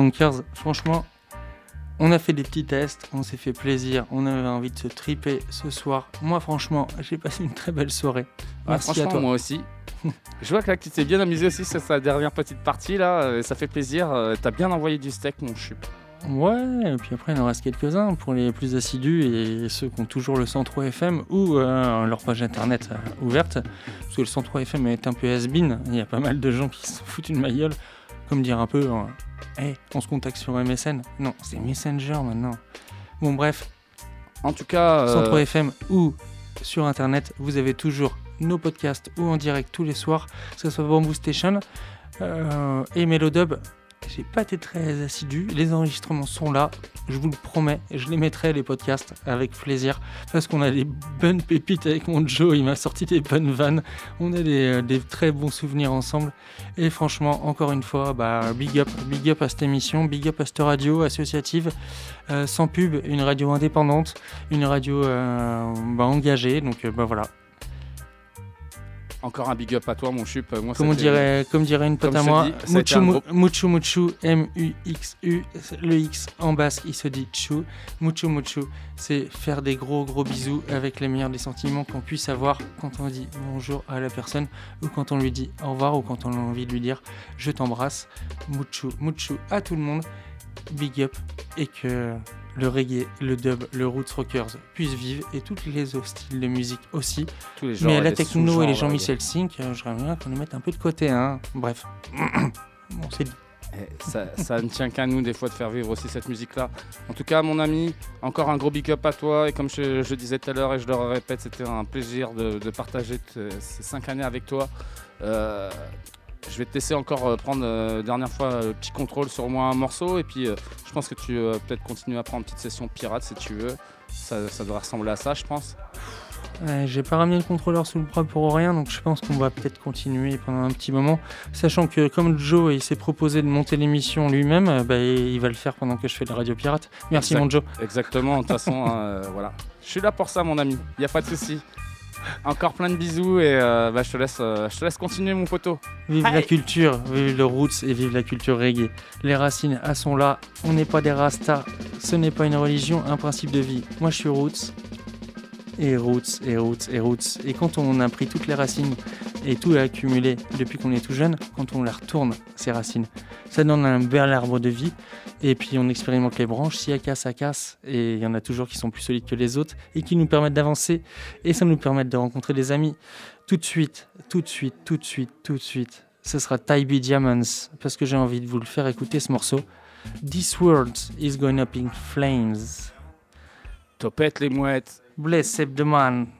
Skankers, franchement, on a fait des petits tests, on s'est fait plaisir, on avait envie de se triper ce soir. Moi, franchement, j'ai passé une très belle soirée. Merci à franchement, toi. moi aussi. Je vois que là, tu t'es bien amusé aussi sur sa dernière petite partie là, euh, ça fait plaisir. euh, T'as bien envoyé du steak, mon chup. Ouais, et puis après, il en reste quelques-uns pour les plus assidus et ceux qui ont toujours le 103 FM ou euh, leur page internet euh, ouverte. Parce que le 103 FM est un peu has-been. Il y a pas mal de gens qui s'en foutent une mailleule. Comme dire un peu, euh, Hey, on se contacte sur MSN. Non, c'est Messenger maintenant. Bon, bref. En tout cas, euh, 103 FM ou sur internet, vous avez toujours nos podcasts ou en direct tous les soirs, que ce soit Bamboo Station euh, et Melodub. J'ai pas été très assidu, les enregistrements sont là, je vous le promets, je les mettrai les podcasts avec plaisir. Parce qu'on a des bonnes pépites avec mon Joe, il m'a sorti des bonnes vannes, on a des, euh, très bons souvenirs ensemble. Et franchement, encore une fois, bah, big up, big up à cette émission, big up à cette radio associative, euh, sans pub, une radio indépendante, une radio euh, bah, engagée, donc bah voilà, Encore un big up à toi, mon chup. Moi, comme, on dirait, comme dirait une pote Comme à moi, dis, Muchu gros- Muchu Muchu, M-U-X-U, le X en basque, il se dit Chou. Muchu Muchu, c'est faire des gros gros bisous avec les meilleurs des sentiments qu'on puisse avoir quand on dit bonjour à la personne ou quand on lui dit au revoir ou quand on a envie de lui dire je t'embrasse. Muchu Muchu à tout le monde, big up et que le reggae, le dub, le roots rockers puissent vivre et tous les autres styles de musique aussi. Tous les genres Mais la techno et les. Jean-Michel Sink, euh, j'aimerais bien qu'on les mette un peu de côté. Hein. Bref, bon, c'est dit. Eh, Ça, ça ne tient qu'à nous des fois de faire vivre aussi cette musique-là. En tout cas, mon ami, encore un gros big up à toi. Et comme je, je disais tout à l'heure et je le répète, c'était un plaisir de, de partager ces cinq années avec toi. Euh, je vais te laisser encore euh, prendre euh, dernière fois euh, petit contrôle sur moi un morceau. Et puis, euh, je pense que tu vas peut-être continuer à prendre une petite session pirate si tu veux. Ça, ça doit ressembler à ça, je pense. Ouais, J'ai pas ramené le contrôleur sous le bras pour rien, donc je pense qu'on va peut-être continuer pendant un petit moment. Sachant que comme Joe il s'est proposé de monter l'émission lui-même, euh, bah, il va le faire pendant que je fais la radio pirate. Merci Exact- mon Joe. Exactement, de toute façon, euh, voilà. Je suis là pour ça, mon ami. Il n'y a pas de souci. Encore plein de bisous et euh, bah, je, te laisse, euh, je te laisse continuer, mon poteau. Vive la culture, vive le roots et vive la culture reggae. Les racines, elles sont là. On n'est pas des rastas. Ce n'est pas une religion, un principe de vie. Moi, je suis roots. Et roots, et roots, et roots. Et quand on a pris toutes les racines et tout accumulé depuis qu'on est tout jeune, quand on les retourne, ces racines, ça donne un bel arbre de vie. Et puis on expérimente les branches. Si elles cassent, ça casse. Et il y en a toujours qui sont plus solides que les autres et qui nous permettent d'avancer. Et ça nous permet de rencontrer des amis. Tout de suite, tout de suite, tout de suite, tout de suite. Ce sera Tybee Diamonds parce que j'ai envie de vous le faire écouter ce morceau. This world is going up in flames. Topette les mouettes. Blessed the man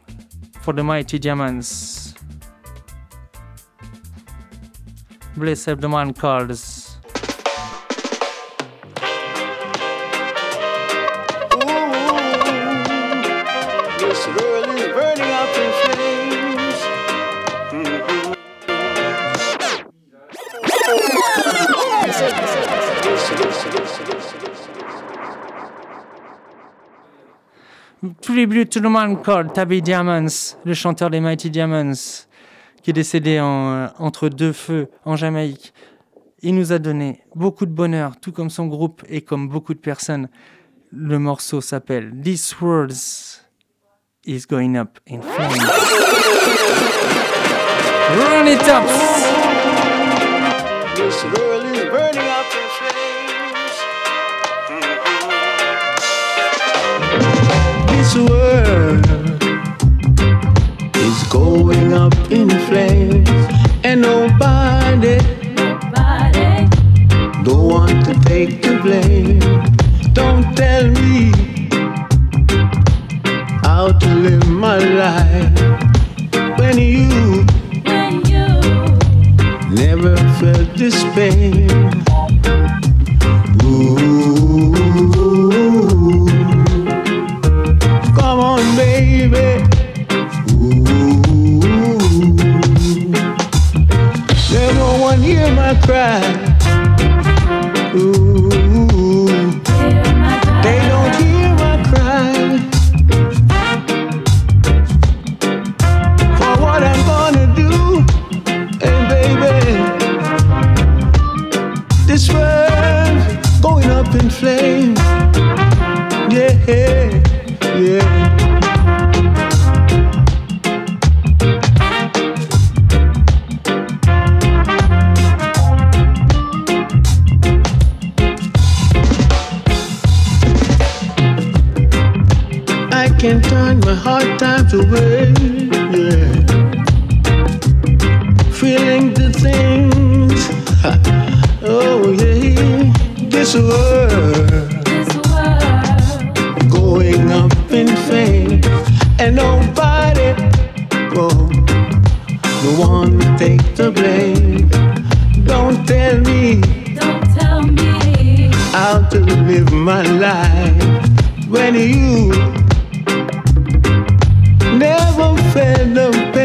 for the mighty diamonds. Blessed the man calls. Tribute to the man called Tabby Diamonds, le chanteur des Mighty Diamonds, qui est décédé en, entre deux feux en Jamaïque. Il nous a donné beaucoup de bonheur, tout comme son groupe et comme beaucoup de personnes. Le morceau s'appelle This World is Going Up in Flames. Run it up! This world is going up in flames, and nobody, nobody don't want to take the blame. Don't tell me how to live my life when you, when you never felt this pain. Cry. Ooh, can turn my hard times away. Yeah. Feeling the things. Oh yeah. This world This world. going up in fame, and nobody, oh, no one to take the blame. Don't tell me, don't tell me how to live my life when you venom.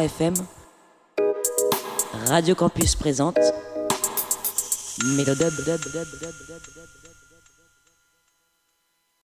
103 FM, Radio Campus présente.